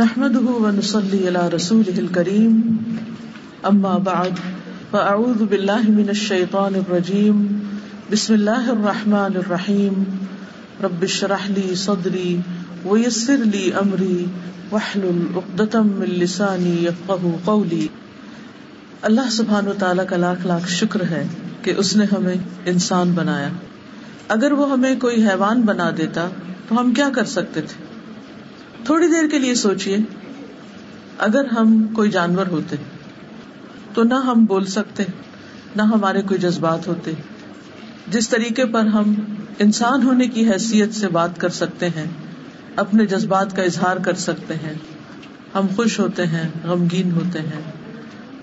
نحمده ونصلي على رسوله الكريم. اما بعد فاعوذ بالله من الشيطان الرجيم. بسم الله الرحمن الرحيم. رب اشرح لي صدري ويسر لي امري واحلل عقدة من لساني يفقهوا قولي. اللہ سبحان و تعالیٰ کا لاکھ لاکھ شکر ہے کہ اس نے ہمیں انسان بنایا۔ اگر وہ ہمیں کوئی حیوان بنا دیتا تو ہم کیا کر سکتے تھے؟ تھوڑی دیر کے لیے سوچیے اگر ہم کوئی جانور ہوتے، تو نہ ہم بول سکتے، نہ ہمارے کوئی جذبات ہوتے۔ جس طریقے پر ہم انسان ہونے کی حیثیت سے بات کر سکتے ہیں، اپنے جذبات کا اظہار کر سکتے ہیں۔ ہم خوش ہوتے ہیں، غمگین ہوتے ہیں،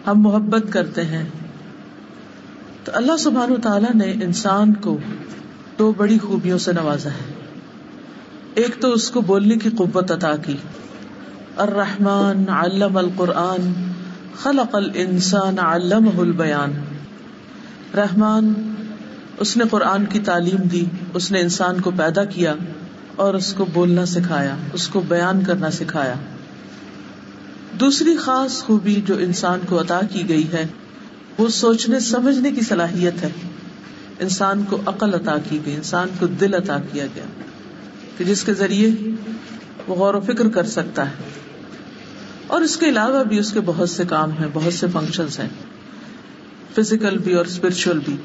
ہم محبت کرتے ہیں۔ تو اللہ سبحان و تعالیٰ نے انسان کو دو بڑی خوبیوں سے نوازا ہے۔ ایک تو اس کو بولنے کی قوت عطا کی۔ الرحمن علم القرآن، خلق الانسان علم البیان۔ رحمان، اس نے قرآن کی تعلیم دی، اس نے انسان کو پیدا کیا اور اس کو بولنا سکھایا، اس کو بیان کرنا سکھایا۔ دوسری خاص خوبی جو انسان کو عطا کی گئی ہے، وہ سوچنے، سمجھنے کی صلاحیت ہے۔ انسان کو عقل عطا کی گئی، انسان کو دل عطا کیا گیا۔ کہ جس کے ذریعے وہ غور و فکر کر سکتا ہے۔ اور اس کے علاوہ بھی اس کے بہت سے کام ہیں، بہت سے فنکشن ہیں۔ فزیکل بھی اور اسپرچل بھی۔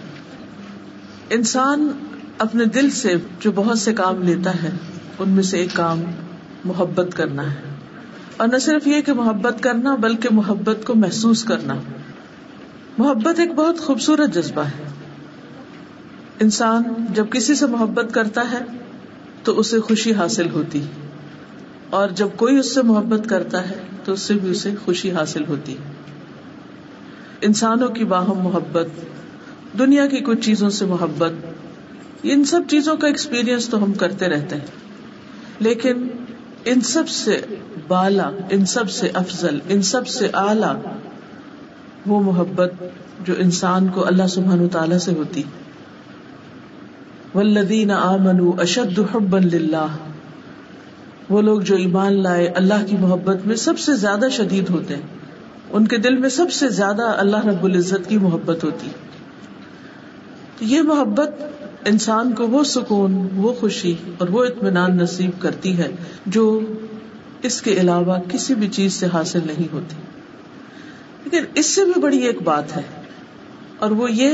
انسان اپنے دل سے جو بہت سے کام لیتا ہے، ان میں سے ایک کام محبت کرنا ہے۔ اور نہ صرف یہ کہ محبت کرنا، بلکہ محبت کو محسوس کرنا۔ محبت ایک بہت خوبصورت جذبہ ہے۔ انسان جب کسی سے محبت کرتا ہے تو اسے خوشی حاصل ہوتی۔ اور جب کوئی اس سے محبت کرتا ہے، تو اس سے بھی اسے خوشی حاصل ہوتی۔ انسانوں کی باہم محبت، دنیا کی کچھ چیزوں سے محبت، ان سب چیزوں کا ایکسپیرئنس تو ہم کرتے رہتے ہیں۔ لیکن ان سب سے بالا، ان سب سے افضل، ان سب سے اعلی، وہ محبت جو انسان کو اللہ سبحان تعالی سے ہوتی۔ ولدین آمن اشد حبا للہ۔ وہ لوگ جو ایمان لائے اللہ کی محبت میں سب سے زیادہ شدید ہوتے ہیں۔ ان کے دل میں سب سے زیادہ اللہ رب العزت کی محبت ہوتی۔ یہ محبت انسان کو وہ سکون، وہ خوشی اور وہ اطمینان نصیب کرتی ہے جو اس کے علاوہ کسی بھی چیز سے حاصل نہیں ہوتی۔ لیکن اس سے بھی بڑی ایک بات ہے اور وہ یہ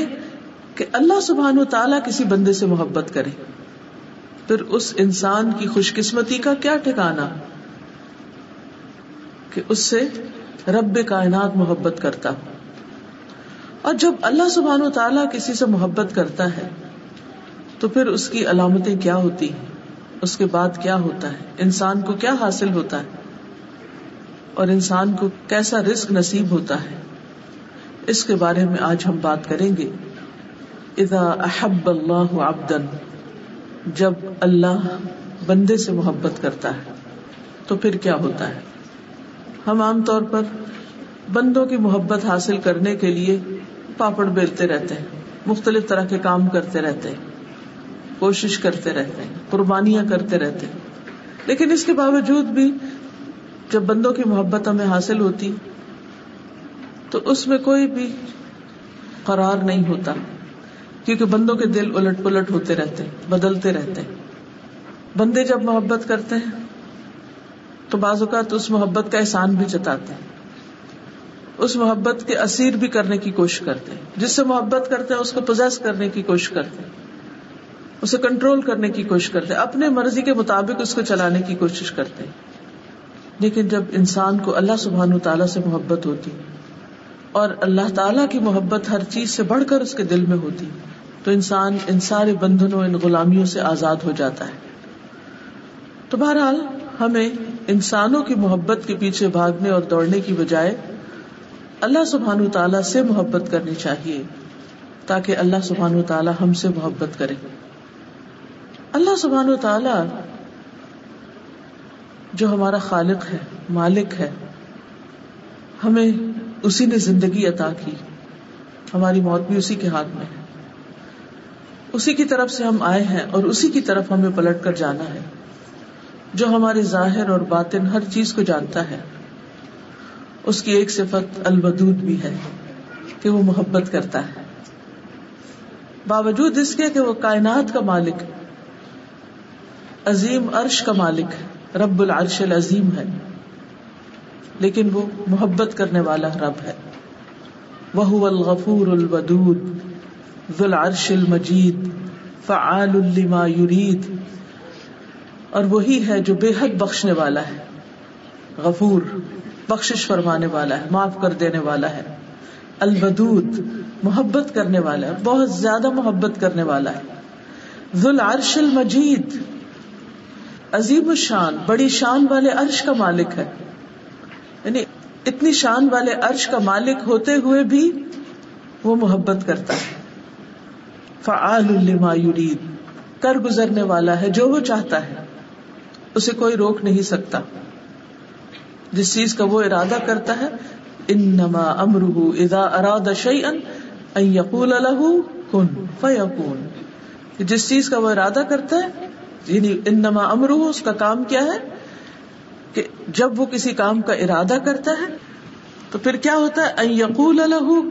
کہ اللہ سبحان و تعالیٰ کسی بندے سے محبت کرے۔ پھر اس انسان کی خوش قسمتی کا کیا ٹھکانا کہ اس سے رب کائنات محبت کرتا۔ اور جب اللہ سبحان و تعالیٰ کسی سے محبت کرتا ہے، تو پھر اس کی علامتیں کیا ہوتی اس کے بعد کیا ہوتا ہے؟ انسان کو کیا حاصل ہوتا ہے؟ اور انسان کو کیسا رزق نصیب ہوتا ہے؟ اس کے بارے میں آج ہم بات کریں گے۔ اذا احب اللہ عبدن جب اللہ بندے سے محبت کرتا ہے، تو پھر کیا ہوتا ہے؟ ہم عام طور پر بندوں کی محبت حاصل کرنے کے لیے پاپڑ بیلتے رہتے ہیں، مختلف طرح کے کام کرتے رہتے ہیں، کوشش کرتے رہتے ہیں، قربانیاں کرتے رہتے ہیں۔ لیکن اس کے باوجود بھی جب بندوں کی محبت ہمیں حاصل ہوتی، تو اس میں کوئی بھی قرار نہیں ہوتا۔ کیونکہ بندوں کے دل الٹ پلٹ ہوتے رہتے بدلتے رہتے ہیں۔ بندے جب محبت کرتے ہیں، تو بعض اوقات اس محبت کا احسان بھی جتاتے ہیں۔ اس محبت کے اسیر بھی کرنے کی کوشش کرتے ہیں۔ جس سے محبت کرتے ہیں، اس کو پوزیس کرنے کی کوشش کرتے ہیں۔ اسے کنٹرول کرنے کی کوشش کرتے ہیں۔ اپنے مرضی کے مطابق اس کو چلانے کی کوشش کرتے ہیں۔ لیکن جب انسان کو اللہ سبحان تعالیٰ سے محبت ہوتی اور اللہ تعالیٰ کی محبت ہر چیز سے بڑھ کر اس کے دل میں ہوتی تو انسان ان سارے بندھنوں، ان غلامیوں سے آزاد ہو جاتا ہے۔ تو بہرحال ہمیں انسانوں کی محبت کے پیچھے بھاگنے اور دوڑنے کی بجائے اللہ سبحان تعالیٰ سے محبت کرنی چاہیے، تاکہ اللہ سبحان تعالیٰ ہم سے محبت کرے۔ اللہ سبحان تعالیٰ جو ہمارا خالق ہے، مالک ہے، ہمیں اسی نے زندگی عطا کی۔ ہماری موت بھی اسی کے ہاتھ میں ہے۔ اسی کی طرف سے ہم آئے ہیں اور اسی کی طرف ہمیں پلٹ کر جانا ہے۔ جو ہمارے ظاہر اور باطن ہر چیز کو جانتا ہے، اس کی ایک صفت الودود بھی ہے کہ وہ محبت کرتا ہے۔ باوجود اس کے کہ وہ کائنات کا مالک، عظیم عرش کا مالک، رب العرش العظیم ہے، لیکن وہ محبت کرنے والا رب ہے۔ وہ الغفور الودود۔ ذو العرش المجید، فعال لما یرید۔ اور وہی ہے جو بے حد بخشنے والا ہے، غفور، بخشش فرمانے والا ہے، معاف کر دینے والا ہے۔ الودود، محبت کرنے والا ہے بہت زیادہ محبت کرنے والا ہے۔ ذو العرش المجید۔ عظیم الشان، بڑی شان والے عرش کا مالک ہے۔ یعنی اتنی شان والے عرش کا مالک ہوتے ہوئے بھی وہ محبت کرتا ہے۔ فعال لما یرید، کر گزرنے والا ہے جو وہ چاہتا ہے، اسے کوئی روک نہیں سکتا۔ جس چیز کا وہ ارادہ کرتا ہے، انما امرہ اذا اراد شیئا ان یقول له کن فیکون۔ جس چیز کا وہ ارادہ کرتا ہے یعنی انما امرہ، اس کا کام کیا ہے؟ کہ جب وہ کسی کام کا ارادہ کرتا ہے، تو پھر کیا ہوتا ہے؟ یقول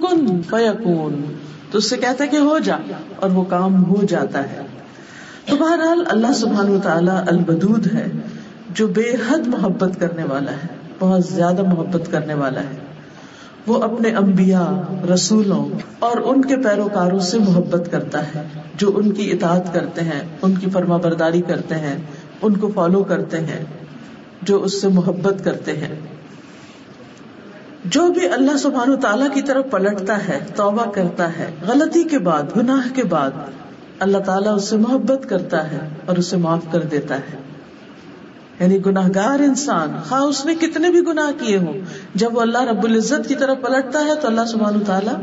کن فیکون۔ تو اس سے کہتا ہے کہ ہو جا، اور وہ کام ہو جاتا ہے۔ تو بہرحال اللہ سبحان تعالیٰ البدود ہے، جو بے حد محبت کرنے والا ہے، بہت زیادہ محبت کرنے والا ہے۔ وہ اپنے انبیاء، رسولوں اور ان کے پیروکاروں سے محبت کرتا ہے، جو ان کی اطاعت کرتے ہیں، ان کی فرما برداری کرتے ہیں، ان کو فالو کرتے ہیں، جو اس سے محبت کرتے ہیں۔ جو بھی اللہ سبحان تعالیٰ کی طرف پلٹتا ہے، توبہ کرتا ہے، غلطی کے بعد، گناہ کے بعد، اللہ تعالیٰ اس سے محبت کرتا ہے اور اسے معاف کر دیتا ہے۔ یعنی گناہ گار انسان، خواہ اس نے کتنے بھی گناہ کیے ہوں، جب وہ اللہ رب العزت کی طرف پلٹتا ہے تو اللہ سبحان تعالیٰ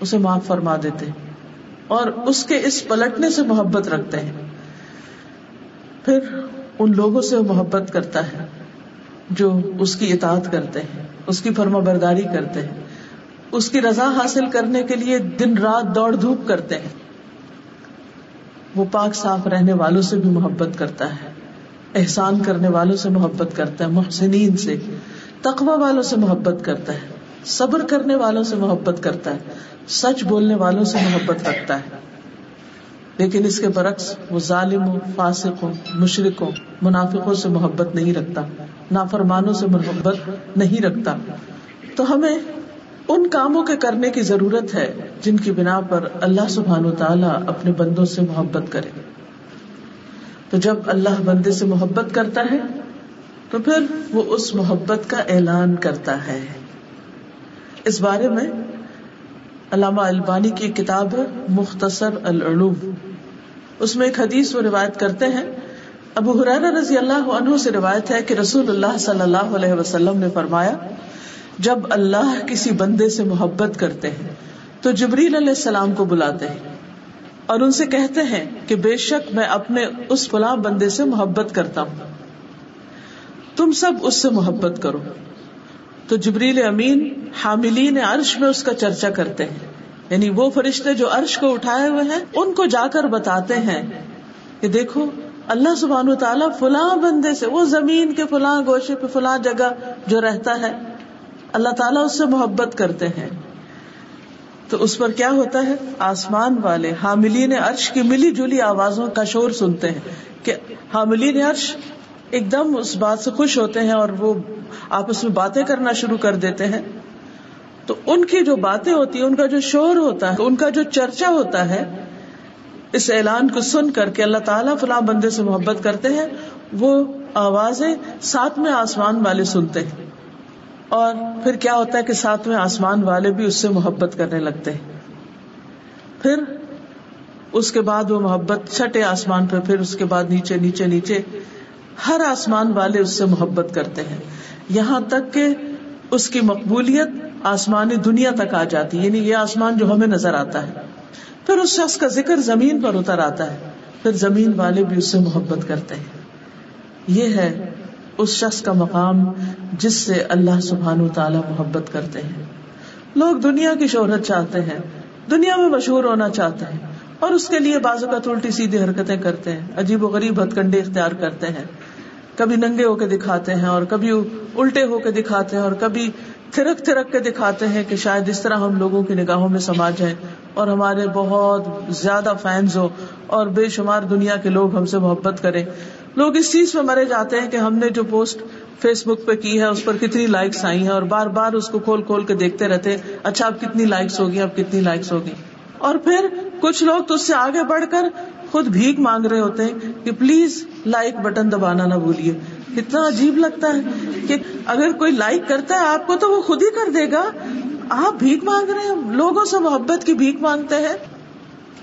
اسے معاف فرما دیتے اور اس کے اس پلٹنے سے محبت رکھتے ہیں۔ پھر ان لوگوں سے وہ محبت کرتا ہے جو اس کی اطاعت کرتے ہیں۔ اس کی فرما برداری کرتے ہیں۔ اس کی رضا حاصل کرنے کے لیے دن رات دوڑ دھوپ کرتے ہیں۔ وہ پاک صاف رہنے والوں سے بھی محبت کرتا ہے۔ احسان کرنے والوں سے محبت کرتا ہے۔ محسنین سے، تقوی والوں سے محبت کرتا ہے۔ صبر کرنے والوں سے محبت کرتا ہے۔ سچ بولنے والوں سے محبت رکھتا ہے۔ لیکن اس کے برعکس وہ ظالموں، فاسقوں مشرقوں منافقوں سے محبت نہیں رکھتا، نافرمانوں سے محبت نہیں رکھتا۔ تو ہمیں ان کاموں کے کرنے کی ضرورت ہے جن کی بنا پر اللہ سبحان و تعالیٰ اپنے بندوں سے محبت کرے۔ تو جب اللہ بندے سے محبت کرتا ہے، تو پھر وہ اس محبت کا اعلان کرتا ہے۔ اس بارے میں علامہ البانی کی کتاب ہے مختصر العلوم۔ اس میں ایک حدیث وہ روایت کرتے ہیں۔ ابو حرار رضی اللہ عنہ سے روایت ہے کہ رسول اللہ صلی اللہ علیہ وسلم نے فرمایا، جب اللہ کسی بندے سے محبت کرتے ہیں، تو جبریل علیہ السلام کو بلاتے ہیں۔ اور ان سے کہتے ہیں کہ بے شک میں اپنے اس فلاں بندے سے محبت کرتا ہوں۔ تم سب اس سے محبت کرو۔ تو جبریل امین حاملین عرش میں اس کا چرچا کرتے ہیں۔ یعنی وہ فرشتے جو عرش کو اٹھائے ہوئے ہیں، ان کو جا کر بتاتے ہیں کہ دیکھو، اللہ سبحان تعالیٰ فلاں بندے سے، وہ زمین کے فلاں گوشے پہ فلاں جگہ جو رہتا ہے، اللہ تعالیٰ اس سے محبت کرتے ہیں۔ تو اس پر کیا ہوتا ہے؟ آسمان والے حاملین عرش کی ملی جلی آوازوں کا شور سنتے ہیں کہ حاملین عرش ایک دم اس بات سے خوش ہوتے ہیں اور وہ آپس میں باتیں کرنا شروع کر دیتے ہیں۔ تو ان کی جو باتیں ہوتی ہیں، ان کا جو شور ہوتا ہے، ان کا جو چرچا ہوتا ہے، اس اعلان کو سن کر کے اللہ تعالیٰ فلاں بندے سے محبت کرتے ہیں۔ وہ آوازیں ساتویں آسمان والے سنتے ہیں۔ اور پھر کیا ہوتا ہے کہ ساتویں آسمان والے بھی اس سے محبت کرنے لگتے ہیں۔ پھر اس کے بعد وہ محبت چھٹے آسمان پہ پھر اس کے بعد نیچے نیچے نیچے۔ ہر آسمان والے اس سے محبت کرتے ہیں۔ یہاں تک کہ اس کی مقبولیت آسمانی دنیا تک آ جاتی یعنی یہ آسمان جو ہمیں نظر آتا ہے۔ پھر اس شخص کا ذکر زمین پر اتر آتا ہے۔ پھر زمین والے بھی اس سے محبت کرتے ہیں۔ یہ ہے اس شخص کا مقام جس سے اللہ سبحان و تعالی محبت کرتے ہیں۔ لوگ دنیا کی شہرت چاہتے ہیں۔ دنیا میں مشہور ہونا چاہتے ہیں۔ اور اس کے لیے بازو کا الٹی سیدھی حرکتیں کرتے ہیں۔ عجیب و غریب ہتھ کنڈے اختیار کرتے ہیں۔ کبھی ننگے ہو کے دکھاتے ہیں اور کبھی الٹے ہو کے دکھاتے ہیں اور کبھی تھرک تھرک کے دکھاتے ہیں کہ شاید اس طرح ہم لوگوں کی نگاہوں میں سما جائیں اور ہمارے بہت زیادہ فینس ہو اور بے شمار دنیا کے لوگ ہم سے محبت کریں۔ لوگ اس چیز میں مرے جاتے ہیں کہ ہم نے جو پوسٹ فیس بک پہ کی ہے، اس پر کتنی لائکس آئی ہیں اور بار بار اس کو کھول کھول کے دیکھتے رہتے اچھا اب کتنی لائکس ہوگی، اب کتنی لائکس ہوگی۔ اور پھر کچھ لوگ تو اس سے آگے بڑھ کر خود بھیک مانگ رہے ہوتے ہیں کہ پلیز لائک بٹن دبانا نہ بھولیے۔ کتنا عجیب لگتا ہے کہ اگر کوئی لائک کرتا ہے آپ کو تو وہ خود ہی کر دے گا۔ آپ بھیک مانگ رہے ہیں، لوگوں سے محبت کی بھیک مانگتے ہیں۔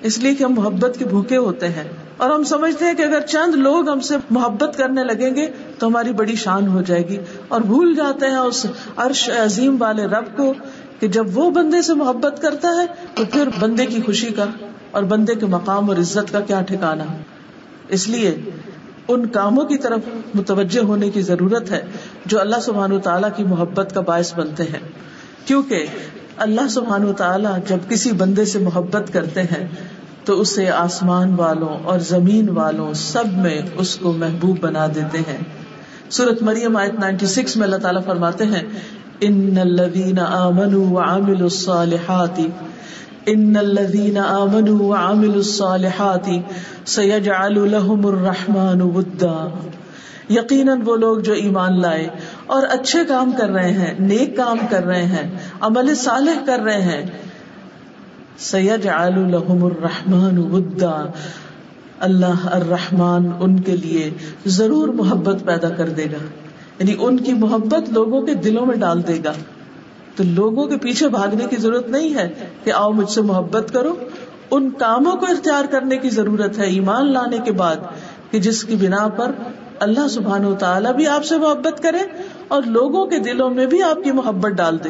اس لیے کہ ہم محبت کے بھوکے ہوتے ہیں۔ اور ہم سمجھتے ہیں کہ اگر چند لوگ ہم سے محبت کرنے لگیں گے تو ہماری بڑی شان ہو جائے گی۔ اور بھول جاتے ہیں اس عرش عظیم والے رب کو کہ جب وہ بندے سے محبت کرتا ہے تو پھر بندے کی خوشی کا اور بندے کے مقام اور عزت کا کیا ٹھکانا اس لیے ان کاموں کی طرف متوجہ ہونے کی ضرورت ہے جو اللہ سبحان تعالیٰ کی محبت کا باعث بنتے ہیں۔ کیونکہ اللہ سبحان تعالیٰ جب کسی بندے سے محبت کرتے ہیں تو اسے آسمان والوں اور زمین والوں سب میں اس کو محبوب بنا دیتے ہیں۔ سورت مریم آیت 96 میں اللہ تعالیٰ فرماتے ہیں، ان الذین آمنوا وعملوا الصالحات ان الذین آمنوا وعملوا الصالحات سيجعل لهم الرحمن ودا یقیناً وہ لوگ جو ایمان لائے اور اچھے کام کر رہے ہیں، نیک کام کر رہے ہیں، عمل صالح کر رہے ہیں سید الحم الرحمان ودا۔ اللہ الرحمان ان کے لیے ضرور محبت پیدا کر دے گا۔ یعنی ان کی محبت لوگوں کے دلوں میں ڈال دے گا۔ تو لوگوں کے پیچھے بھاگنے کی ضرورت نہیں ہے کہ آؤ مجھ سے محبت کرو۔ ان کاموں کو اختیار کرنے کی ضرورت ہے، ایمان لانے کے بعد کہ جس کی بنا پر اللہ سبحان و تعالیٰ بھی آپ سے محبت کرے اور لوگوں کے دلوں میں بھی آپ کی محبت ڈال دے۔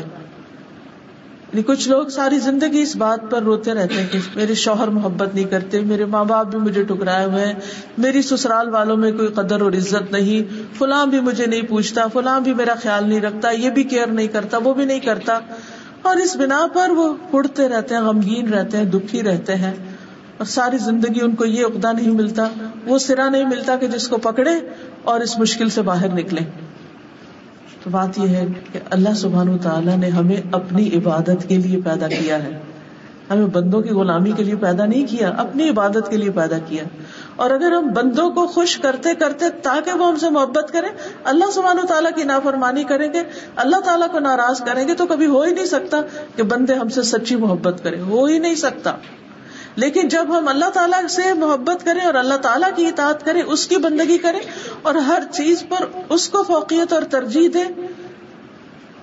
یعنی کچھ لوگ ساری زندگی اس بات پر روتے رہتے ہیں کہ میرے شوہر محبت نہیں کرتے، میرے ماں باپ بھی مجھے ٹکرائے ہوئے ہیں، میری سسرال والوں میں کوئی قدر اور عزت نہیں، فلاں بھی مجھے نہیں پوچھتا، فلاں بھی میرا خیال نہیں رکھتا، یہ بھی کیئر نہیں کرتا، وہ بھی نہیں کرتا۔ اور اس بنا پر وہ اڑتے رہتے ہیں، غمگین رہتے ہیں، دکھی رہتے ہیں۔ اور ساری زندگی ان کو یہ عقدہ نہیں ملتا، وہ سرا نہیں ملتا کہ جس کو پکڑے اور اس مشکل سے باہر نکلے۔ تو بات یہ ہے کہ اللہ سبحان تعالیٰ نے ہمیں اپنی عبادت کے لیے پیدا کیا ہے۔ ہمیں بندوں کی غلامی کے لیے پیدا نہیں کیا، اپنی عبادت کے لیے پیدا کیا۔ اور اگر ہم بندوں کو خوش کرتے کرتے تاکہ وہ ہم سے محبت کریں، اللہ سبحان و تعالیٰ کی نافرمانی کریں گے، اللہ تعالیٰ کو ناراض کریں گے تو کبھی ہو ہی نہیں سکتا کہ بندے ہم سے سچی محبت کریں۔ ہو ہی نہیں سکتا۔ لیکن جب ہم اللہ تعالیٰ سے محبت کریں اور اللہ تعالیٰ کی اطاعت کریں، اس کی بندگی کریں اور ہر چیز پر اس کو فوقیت اور ترجیح دے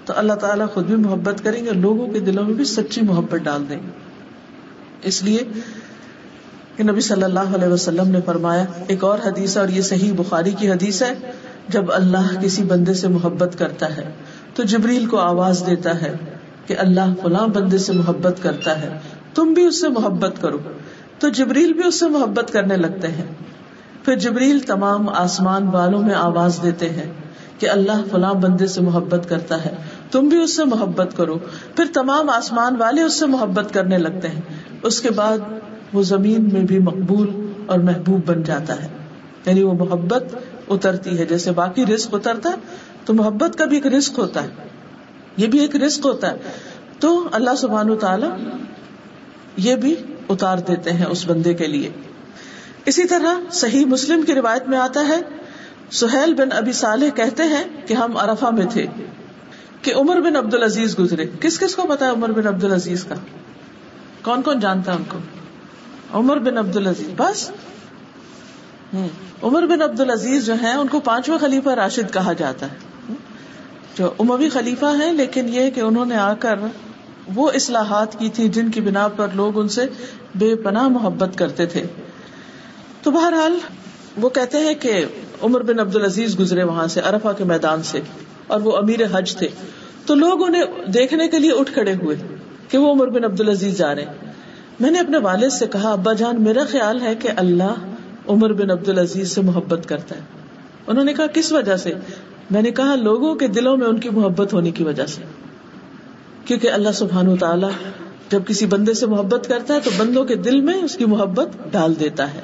تو اللہ تعالیٰ خود بھی محبت کریں گے اور لوگوں کے دلوں میں بھی سچی محبت ڈال دیں گے۔ اس لیے کہ نبی صلی اللہ علیہ وسلم نے فرمایا، ایک اور حدیث ہے اور یہ صحیح بخاری کی حدیث ہے، جب اللہ کسی بندے سے محبت کرتا ہے، تو جبریل کو آواز دیتا ہے کہ اللہ فلاں بندے سے محبت کرتا ہے۔ تم بھی اس سے محبت کرو۔ تو جبریل بھی اس سے محبت کرنے لگتے ہیں۔ پھر جبریل تمام آسمان والوں میں آواز دیتے ہیں کہ اللہ فلاں بندے سے محبت کرتا ہے۔ تم بھی اس سے محبت کرو۔ پھر تمام آسمان والے اس سے محبت کرنے لگتے ہیں۔ اس کے بعد وہ زمین میں بھی مقبول اور محبوب بن جاتا ہے۔ یعنی وہ محبت اترتی ہے۔ جیسے باقی رسک اترتا ہے، تو محبت کا بھی ایک رسک ہوتا ہے۔ یہ بھی ایک رسک ہوتا ہے۔ تو اللہ سبحان تعالی یہ بھی اتار دیتے ہیں اس بندے کے لیے۔ اسی طرح صحیح مسلم کی روایت میں آتا ہے، سہیل بن ابی صالح کہتے ہیں کہ ہم ارفا میں تھے، کہ عمر بن عبد العزیز گزرے۔ کس کس کو پتا ہے عمر بن عبد العزیز کا؟ کون کون جانتا ہے ان کو؟ عمر بن عبد العزیز بس عمر بن عبد العزیز جو ہے ان کو پانچواں خلیفہ راشد کہا جاتا ہے۔ جو اموی خلیفہ ہے لیکن یہ کہ انہوں نے آ کر وہ اصلاحات کی تھی جن کی بنا پر لوگ ان سے بے پناہ محبت کرتے تھے۔ تو بہرحال وہ کہتے ہیں کہ عمر بن عبد العزیز گزرے وہاں سے ارفا کے میدان سے اور وہ امیر حج تھے۔ تو لوگ انہیں دیکھنے کے لیے اٹھ کھڑے ہوئے کہ وہ عمر بن عبد العزیز جا رہے ہیں۔ میں نے اپنے والد سے کہا، ابا جان، میرا خیال ہے کہ اللہ عمر بن عبد العزیز سے محبت کرتا ہے۔ انہوں نے کہا، کس وجہ سے؟ میں نے کہا، لوگوں کے دلوں میں ان کی محبت ہونے کی وجہ سے۔ کیونکہ اللہ سبحان تعالیٰ جب کسی بندے سے محبت کرتا ہے تو بندوں کے دل میں اس کی محبت ڈال دیتا ہے۔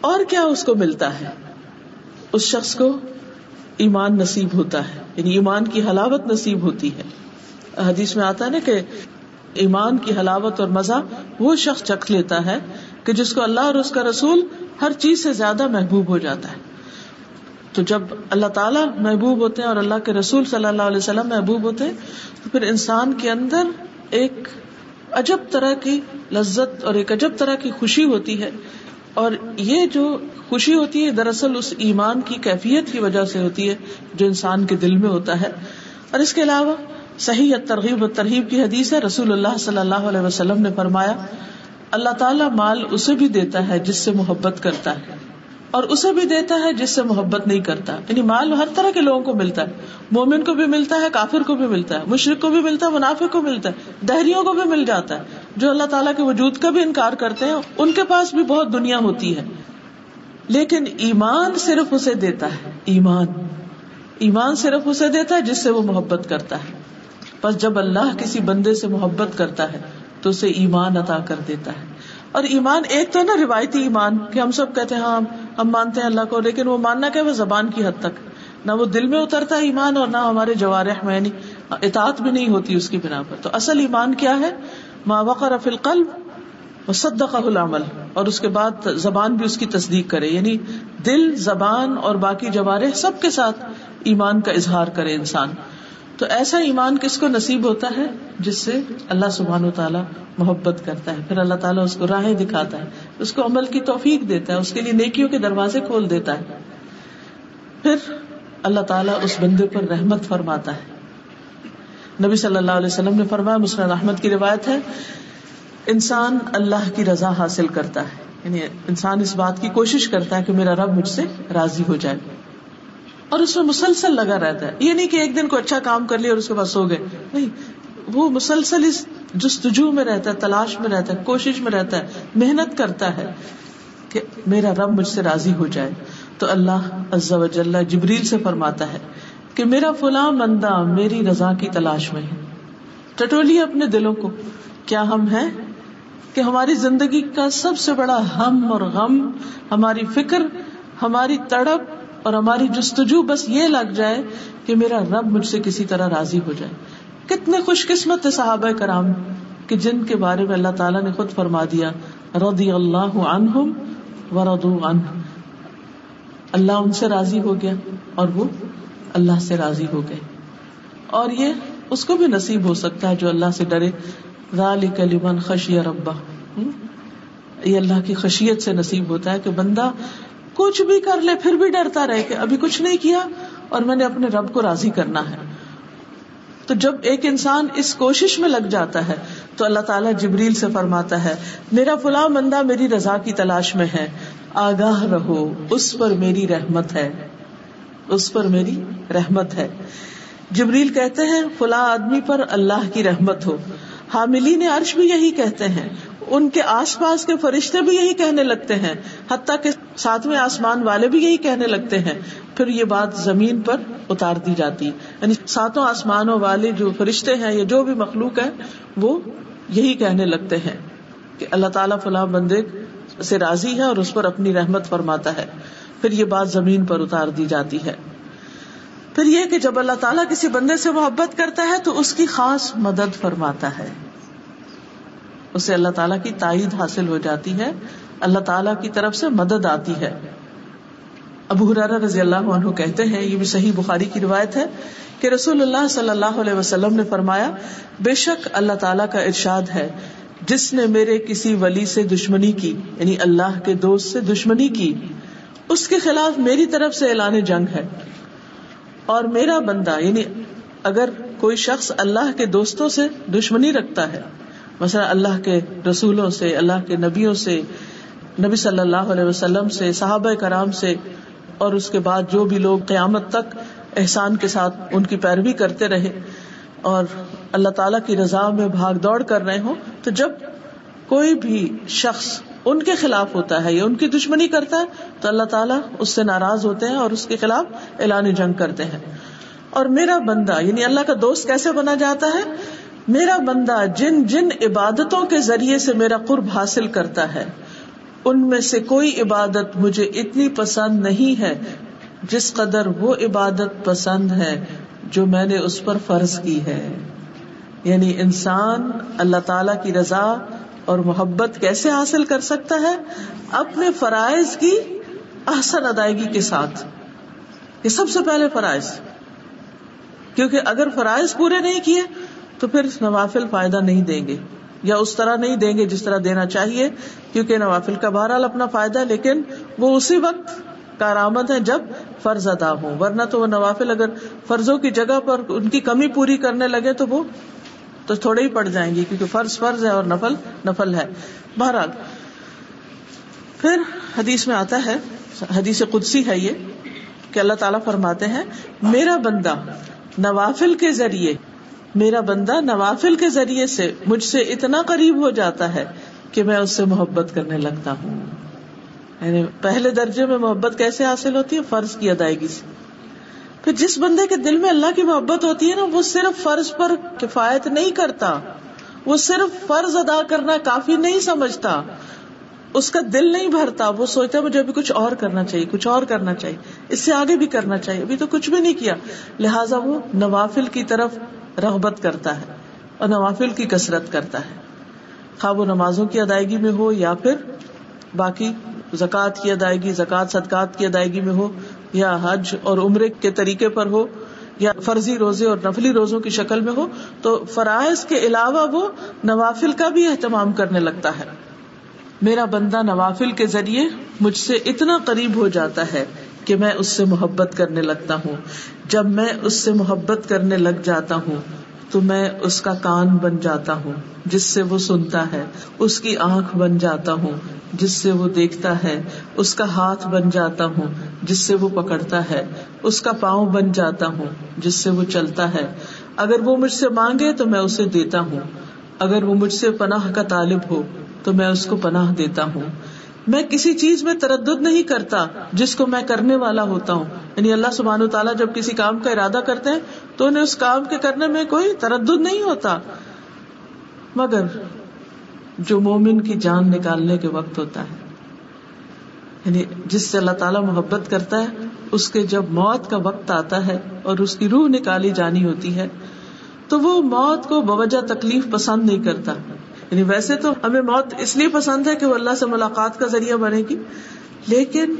اور کیا اس کو ملتا ہے؟ اس شخص کو ایمان نصیب ہوتا ہے یعنی ایمان کی حلاوت نصیب ہوتی ہے۔ حدیث میں آتا ہے نا کہ ایمان کی حلاوت اور مزہ وہ شخص چکھ لیتا ہے کہ جس کو اللہ اور اس کا رسول ہر چیز سے زیادہ محبوب ہو جاتا ہے۔ تو جب اللہ تعالیٰ محبوب ہوتے ہیں اور اللہ کے رسول صلی اللہ علیہ وسلم محبوب ہوتے ہیں، تو پھر انسان کے اندر ایک عجب طرح کی لذت اور ایک عجب طرح کی خوشی ہوتی ہے۔ اور یہ جو خوشی ہوتی ہے دراصل اس ایمان کی کیفیت کی وجہ سے ہوتی ہے جو انسان کے دل میں ہوتا ہے۔ اور اس کے علاوہ صحیح ترغیب و ترغیب کی حدیث ہے، رسول اللہ صلی اللہ علیہ وسلم نے فرمایا، اللہ تعالیٰ مال اسے بھی دیتا ہے جس سے محبت کرتا ہے۔ اور اسے بھی دیتا ہے جس سے محبت نہیں کرتا۔ یعنی مال ہر طرح کے لوگوں کو ملتا ہے۔ مومن کو بھی ملتا ہے، کافر کو بھی ملتا ہے۔ مشرق کو بھی ملتا ہے منافع کو ملتا ہے۔ دہریوں کو بھی مل جاتا ہے۔ جو اللہ تعالیٰ کے وجود کا بھی انکار کرتے ہیں، ان کے پاس بھی بہت دنیا ہوتی ہے۔ لیکن ایمان صرف اسے دیتا ہے۔ ایمان۔ ایمان صرف اسے دیتا ہے جس سے وہ محبت کرتا ہے۔ بس جب اللہ کسی بندے سے محبت کرتا ہے، تو اسے ایمان عطا کر دیتا ہے۔ اور ایمان ایک تو نا روایتی ایمان کہ ہم سب کہتے ہیں ہاں ہم مانتے ہیں اللہ کو، لیکن وہ ماننا کہ وہ زبان کی حد تک۔ نہ وہ دل میں اترتا ہے ایمان اور نہ ہمارے جوارح میں یعنی اطاعت بھی نہیں ہوتی اس کی بنا پر۔ تو اصل ایمان کیا ہے؟ ما وقر فی القلب وصدقہ العمل۔ اور اس کے بعد زبان بھی اس کی تصدیق کرے۔ یعنی دل، زبان اور باقی جوارح سب کے ساتھ ایمان کا اظہار کرے انسان۔ تو ایسا ایمان کس کو نصیب ہوتا ہے جس سے اللہ سبحان و تعالیٰ محبت کرتا ہے؟ پھر اللہ تعالیٰ اس کو راہیں دکھاتا ہے، اس کو عمل کی توفیق دیتا ہے، اس کے لیے نیکیوں کے دروازے کھول دیتا ہے۔ پھر اللہ تعالیٰ اس بندے پر رحمت فرماتا ہے۔ نبی صلی اللہ علیہ وسلم نے فرمایا، مسلم احمد کی روایت ہے، انسان اللہ کی رضا حاصل کرتا ہے یعنی انسان اس بات کی کوشش کرتا ہے کہ میرا رب مجھ سے راضی ہو جائے۔ اور اس میں مسلسل لگا رہتا ہے۔ یہ نہیں کہ ایک دن کو اچھا کام کر لیا اور اس کے بعد سو گئے۔ نہیں، وہ مسلسل اس جستجو میں رہتا ہے، تلاش میں رہتا ہے، کوشش میں رہتا ہے، محنت کرتا ہے کہ میرا رب مجھ سے راضی ہو جائے۔ تو اللہ عز و جل جبریل سے فرماتا ہے کہ میرا فلاں بندہ میری رضا کی تلاش میں ہے۔ ٹٹولی اپنے دلوں کو، کیا ہم ہیں کہ ہماری زندگی کا سب سے بڑا ہم اور غم، ہماری فکر، ہماری تڑپ اور ہماری جستجو بس یہ لگ جائے کہ میرا رب مجھ سے کسی طرح راضی ہو جائے۔ کتنے خوش قسمت صحابہ کرام کہ جن کے بارے میں اللہ تعالیٰ نے خود فرما دیا رضی اللہ عنہم عنہ۔ اللہ ان سے راضی ہو گیا اور وہ اللہ سے راضی ہو گئے۔ اور یہ اس کو بھی نصیب ہو سکتا ہے جو اللہ سے ڈرے۔ ذالک لمن خشی ربا یہ اللہ کی خشیت سے نصیب ہوتا ہے کہ بندہ کچھ بھی کر لے، پھر بھی ڈرتا رہے کہ ابھی کچھ نہیں کیا اور میں نے اپنے رب کو راضی کرنا ہے۔ تو جب ایک انسان اس کوشش میں لگ جاتا ہے، تو اللہ تعالیٰ جبریل سے فرماتا ہے، میرا فلاں بندہ میری رضا کی تلاش میں ہے، آگاہ رہو، اس پر میری رحمت ہے۔ اس پر میری رحمت ہے۔ جبریل کہتے ہیں، فلاں آدمی پر اللہ کی رحمت ہو۔ حاملین عرش بھی یہی کہتے ہیں ان کے آس پاس کے فرشتے بھی یہی کہنے لگتے ہیں، حتیٰ کہ ساتویں آسمان والے بھی یہی کہنے لگتے ہیں۔ پھر یہ بات زمین پر اتار دی جاتی۔ یعنی ساتوں آسمانوں والے جو فرشتے ہیں یا جو بھی مخلوق ہے وہ یہی کہنے لگتے ہیں کہ اللہ تعالیٰ فلاں بندے سے راضی ہے اور اس پر اپنی رحمت فرماتا ہے۔ پھر یہ بات زمین پر اتار دی جاتی ہے۔ پھر یہ کہ جب اللہ تعالیٰ کسی بندے سے محبت کرتا ہے، تو اس کی خاص مدد فرماتا ہے۔ اسے اللہ تعالیٰ کی تائید حاصل ہو جاتی ہے۔ اللہ تعالیٰ کی طرف سے مدد آتی ہے۔ ابو حرارا رضی اللہ عنہ کہتے ہیں، یہ بھی صحیح بخاری کی روایت ہے کہ رسول اللہ صلی اللہ علیہ وسلم نے فرمایا، بے شک اللہ تعالیٰ کا ارشاد ہے، جس نے میرے کسی ولی سے دشمنی کی یعنی اللہ کے دوست سے دشمنی کی، اس کے خلاف میری طرف سے اعلان جنگ ہے۔ اور میرا بندہ یعنی اگر کوئی شخص اللہ کے دوستوں سے دشمنی رکھتا ہے مثلا اللہ کے رسولوں سے، اللہ کے نبیوں سے، نبی صلی اللہ علیہ وسلم سے، صحابہ کرام سے، اور اس کے بعد جو بھی لوگ قیامت تک احسان کے ساتھ ان کی پیروی کرتے رہے اور اللہ تعالی کی رضا میں بھاگ دوڑ کر رہے ہوں، تو جب کوئی بھی شخص ان کے خلاف ہوتا ہے یا ان کی دشمنی کرتا ہے، تو اللہ تعالیٰ اس سے ناراض ہوتے ہیں اور اس کے خلاف اعلان جنگ کرتے ہیں۔ اور میرا بندہ یعنی اللہ کا دوست کیسے بنا جاتا ہے؟ میرا بندہ جن جن عبادتوں کے ذریعے سے میرا قرب حاصل کرتا ہے، ان میں سے کوئی عبادت مجھے اتنی پسند نہیں ہے جس قدر وہ عبادت پسند ہے جو میں نے اس پر فرض کی ہے۔ یعنی انسان اللہ تعالی کی رضا اور محبت کیسے حاصل کر سکتا ہے؟ اپنے فرائض کی احسن ادائیگی کے ساتھ۔ یہ سب سے پہلے فرائض۔ کیونکہ اگر فرائض پورے نہیں کیے تو پھر نوافل فائدہ نہیں دیں گے یا اس طرح نہیں دیں گے جس طرح دینا چاہیے، کیونکہ نوافل کا بہرحال اپنا فائدہ ہے لیکن وہ اسی وقت کارآمد ہے جب فرض ادا ہو ورنہ تو وہ نوافل اگر فرضوں کی جگہ پر ان کی کمی پوری کرنے لگے تو وہ تو تھوڑے ہی پڑ جائیں گے، کیونکہ فرض فرض ہے اور نفل نفل ہے۔ بہرحال، پھر حدیث میں آتا ہے، حدیث قدسی ہے یہ کہ اللہ تعالیٰ فرماتے ہیں، میرا بندہ نوافل کے ذریعے میرا بندہ نوافل کے ذریعے سے مجھ سے اتنا قریب ہو جاتا ہے کہ میں اس سے محبت کرنے لگتا ہوں۔ یعنی پہلے درجے میں محبت کیسے حاصل ہوتی ہے؟ فرض کی ادائیگی سے۔ پھر جس بندے کے دل میں اللہ کی محبت ہوتی ہے نا، وہ صرف فرض پر کفایت نہیں کرتا۔ وہ صرف فرض ادا کرنا کافی نہیں سمجھتا۔ اس کا دل نہیں بھرتا۔ وہ سوچتا مجھے ابھی کچھ اور کرنا چاہیے، کچھ اور کرنا چاہیے۔ اس سے آگے بھی کرنا چاہیے۔ ابھی تو کچھ بھی نہیں کیا۔ لہٰذا وہ نوافل کی طرف رغبت کرتا ہے اور نوافل کی کثرت کرتا ہے۔ خواب و نمازوں کی ادائیگی میں ہو یا پھر باقی زکوٰۃ کی ادائیگی، زکوٰۃ، صدقات کی ادائیگی میں ہو یا حج اور عمرے کے طریقے پر ہو یا فرضی روزے اور نفلی روزوں کی شکل میں ہو، تو فرائض کے علاوہ وہ نوافل کا بھی اہتمام کرنے لگتا ہے۔ میرا بندہ نوافل کے ذریعے مجھ سے اتنا قریب ہو جاتا ہے کہ میں اس سے محبت کرنے لگتا ہوں۔ جب میں اس سے محبت کرنے لگ جاتا ہوں، تو میں اس کا کان بن جاتا ہوں، جس سے وہ سنتا ہے۔ اس کی آنکھ بن جاتا ہوں، جس سے وہ دیکھتا ہے۔ اس کا ہاتھ بن جاتا ہوں، جس سے وہ پکڑتا ہے۔ اس کا پاؤں بن جاتا ہوں، جس سے وہ چلتا ہے۔ اگر وہ مجھ سے مانگے تو میں اسے دیتا ہوں۔ اگر وہ مجھ سے پناہ کا طالب ہو، تو میں اس کو پناہ دیتا ہوں۔ میں کسی چیز میں تردد نہیں کرتا جس کو میں کرنے والا ہوتا ہوں۔ یعنی اللہ سبحان و تعالیٰ جب کسی کام کا ارادہ کرتے ہیں تو انہیں اس کام کے کرنے میں کوئی تردد نہیں ہوتا۔ مگر جو مومن کی جان نکالنے کے وقت ہوتا ہے یعنی جس سے اللہ تعالیٰ محبت کرتا ہے، اس کے جب موت کا وقت آتا ہے اور اس کی روح نکالی جانی ہوتی ہے، تو وہ موت کو بوجہ تکلیف پسند نہیں کرتا۔ یعنی ویسے تو ہمیں موت اس لیے پسند ہے کہ وہ اللہ سے ملاقات کا ذریعہ بنے گی، لیکن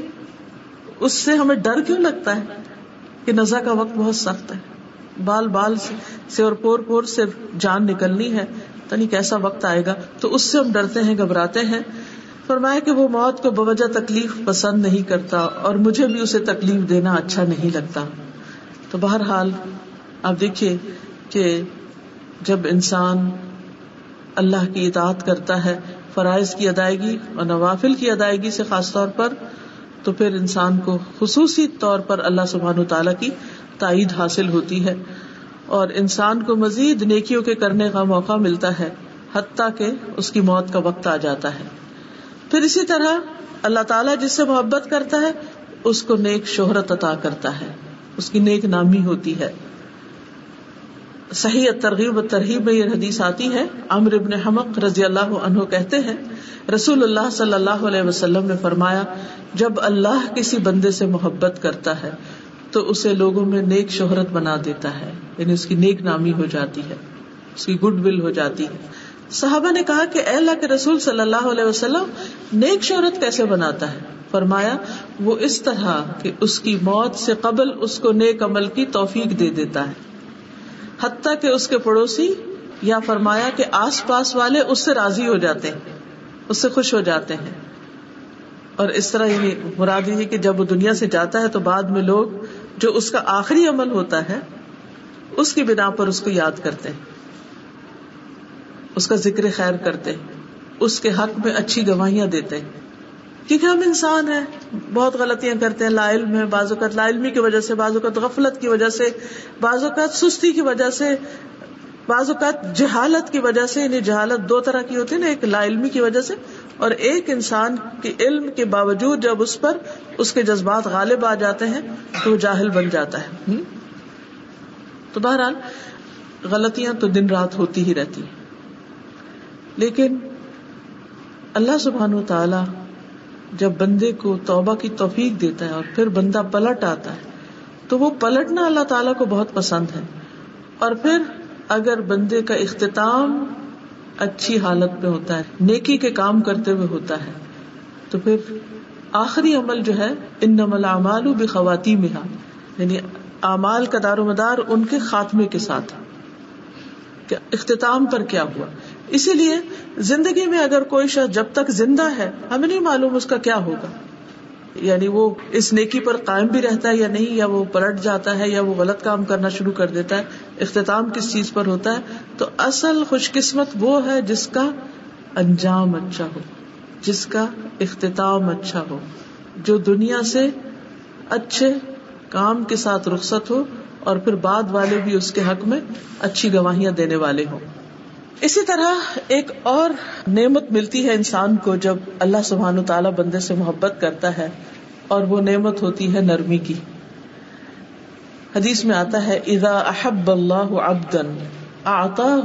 اس سے ہمیں ڈر کیوں لگتا ہے کہ نزا کا وقت بہت سخت ہے؟ بال بال سے اور پور پور سے جان نکلنی ہے تنی کیسا وقت آئے گا، تو اس سے ہم ڈرتے ہیں، گھبراتے ہیں۔ فرمایا کہ وہ موت کو بوجہ تکلیف پسند نہیں کرتا اور مجھے بھی اسے تکلیف دینا اچھا نہیں لگتا۔ تو بہرحال آپ دیکھیے کہ جب انسان اللہ کی اطاعت کرتا ہے، فرائض کی ادائیگی اور نوافل کی ادائیگی سے خاص طور پر، تو پھر انسان کو خصوصی طور پر اللہ سبحان تعالیٰ کی تائید حاصل ہوتی ہے۔ اور انسان کو مزید نیکیوں کے کرنے کا موقع ملتا ہے، حتیٰ کہ اس کی موت کا وقت آ جاتا ہے۔ پھر اسی طرح اللہ تعالیٰ جس سے محبت کرتا ہے، اس کو نیک شہرت عطا کرتا ہے۔ اس کی نیک نامی ہوتی ہے۔ صحیح ترغیب و ترغیب میں یہ حدیث آتی ہے۔ امر ابن حمق رضی اللہ عنہ کہتے ہیں، رسول اللہ صلی اللہ علیہ وسلم نے فرمایا، جب اللہ کسی بندے سے محبت کرتا ہے، تو اسے لوگوں میں نیک شہرت بنا دیتا ہے یعنی اس کی نیک نامی ہو جاتی ہے، اس کی گڈ ول ہو جاتی ہے۔ صحابہ نے کہا کہ اے اللہ کے رسول صلی اللہ علیہ وسلم، نیک شہرت کیسے بناتا ہے؟ فرمایا، وہ اس طرح کہ اس کی موت سے قبل اس کو نیک عمل کی توفیق دے دیتا ہے۔ حتیٰ کہ اس کے پڑوسی یا فرمایا کہ آس پاس والے اس سے راضی ہو جاتے ہیں، اس سے خوش ہو جاتے ہیں۔ اور اس طرح یعنی مراد یہ کہ جب وہ دنیا سے جاتا ہے تو بعد میں لوگ جو اس کا آخری عمل ہوتا ہے، اس کی بنا پر اس کو یاد کرتے ہیں۔ اس کا ذکر خیر کرتے اس کے حق میں اچھی گواہیاں دیتے ہیں۔ کیونکہ ہم انسان ہیں، بہت غلطیاں کرتے ہیں، لا علم ہے بعض اوقات، لا علمی کی وجہ سے، بعض اوقات غفلت کی وجہ سے، بعض اوقات سستی کی وجہ سے، بعض اوقات جہالت کی وجہ سے یعنی جہالت دو طرح کی ہوتی ہے نا، ایک لا علمی کی وجہ سے اور ایک انسان کے علم کے باوجود جب اس پر اس کے جذبات غالب آ جاتے ہیں، تو وہ جاہل بن جاتا ہے۔ تو بہرحال، غلطیاں تو دن رات ہوتی ہی رہتی ہیں۔ لیکن اللہ سبحان و تعالی جب بندے کو توبہ کی توفیق دیتا ہے اور پھر بندہ پلٹ آتا ہے، تو وہ پلٹنا اللہ تعالیٰ کو بہت پسند ہے۔ اور پھر اگر بندے کا اختتام اچھی حالت میں ہوتا ہے، نیکی کے کام کرتے ہوئے ہوتا ہے، تو پھر آخری عمل جو ہے ان نمل اعمال بے خواتین میں یعنی اعمال کا دار و مدار ان کے خاتمے کے ساتھ کہ اختتام پر کیا ہوا؟ اسی لیے زندگی میں اگر کوئی شخص جب تک زندہ ہے، ہمیں نہیں معلوم اس کا کیا ہوگا۔ یعنی وہ اس نیکی پر قائم بھی رہتا ہے یا نہیں، یا وہ پلٹ جاتا ہے، یا وہ غلط کام کرنا شروع کر دیتا ہے، اختتام کس چیز پر ہوتا ہے۔ تو اصل خوش قسمت وہ ہے جس کا انجام اچھا ہو، جس کا اختتام اچھا ہو۔ جو دنیا سے اچھے کام کے ساتھ رخصت ہو اور پھر بعد والے بھی اس کے حق میں اچھی گواہیاں دینے والے ہوں۔ اسی طرح ایک اور نعمت ملتی ہے انسان کو جب اللہ سبحان تعالیٰ بندے سے محبت کرتا ہے اور وہ نعمت ہوتی ہے نرمی کی۔ حدیث میں آتا ہے، اذا احب اللہ ابدن آتا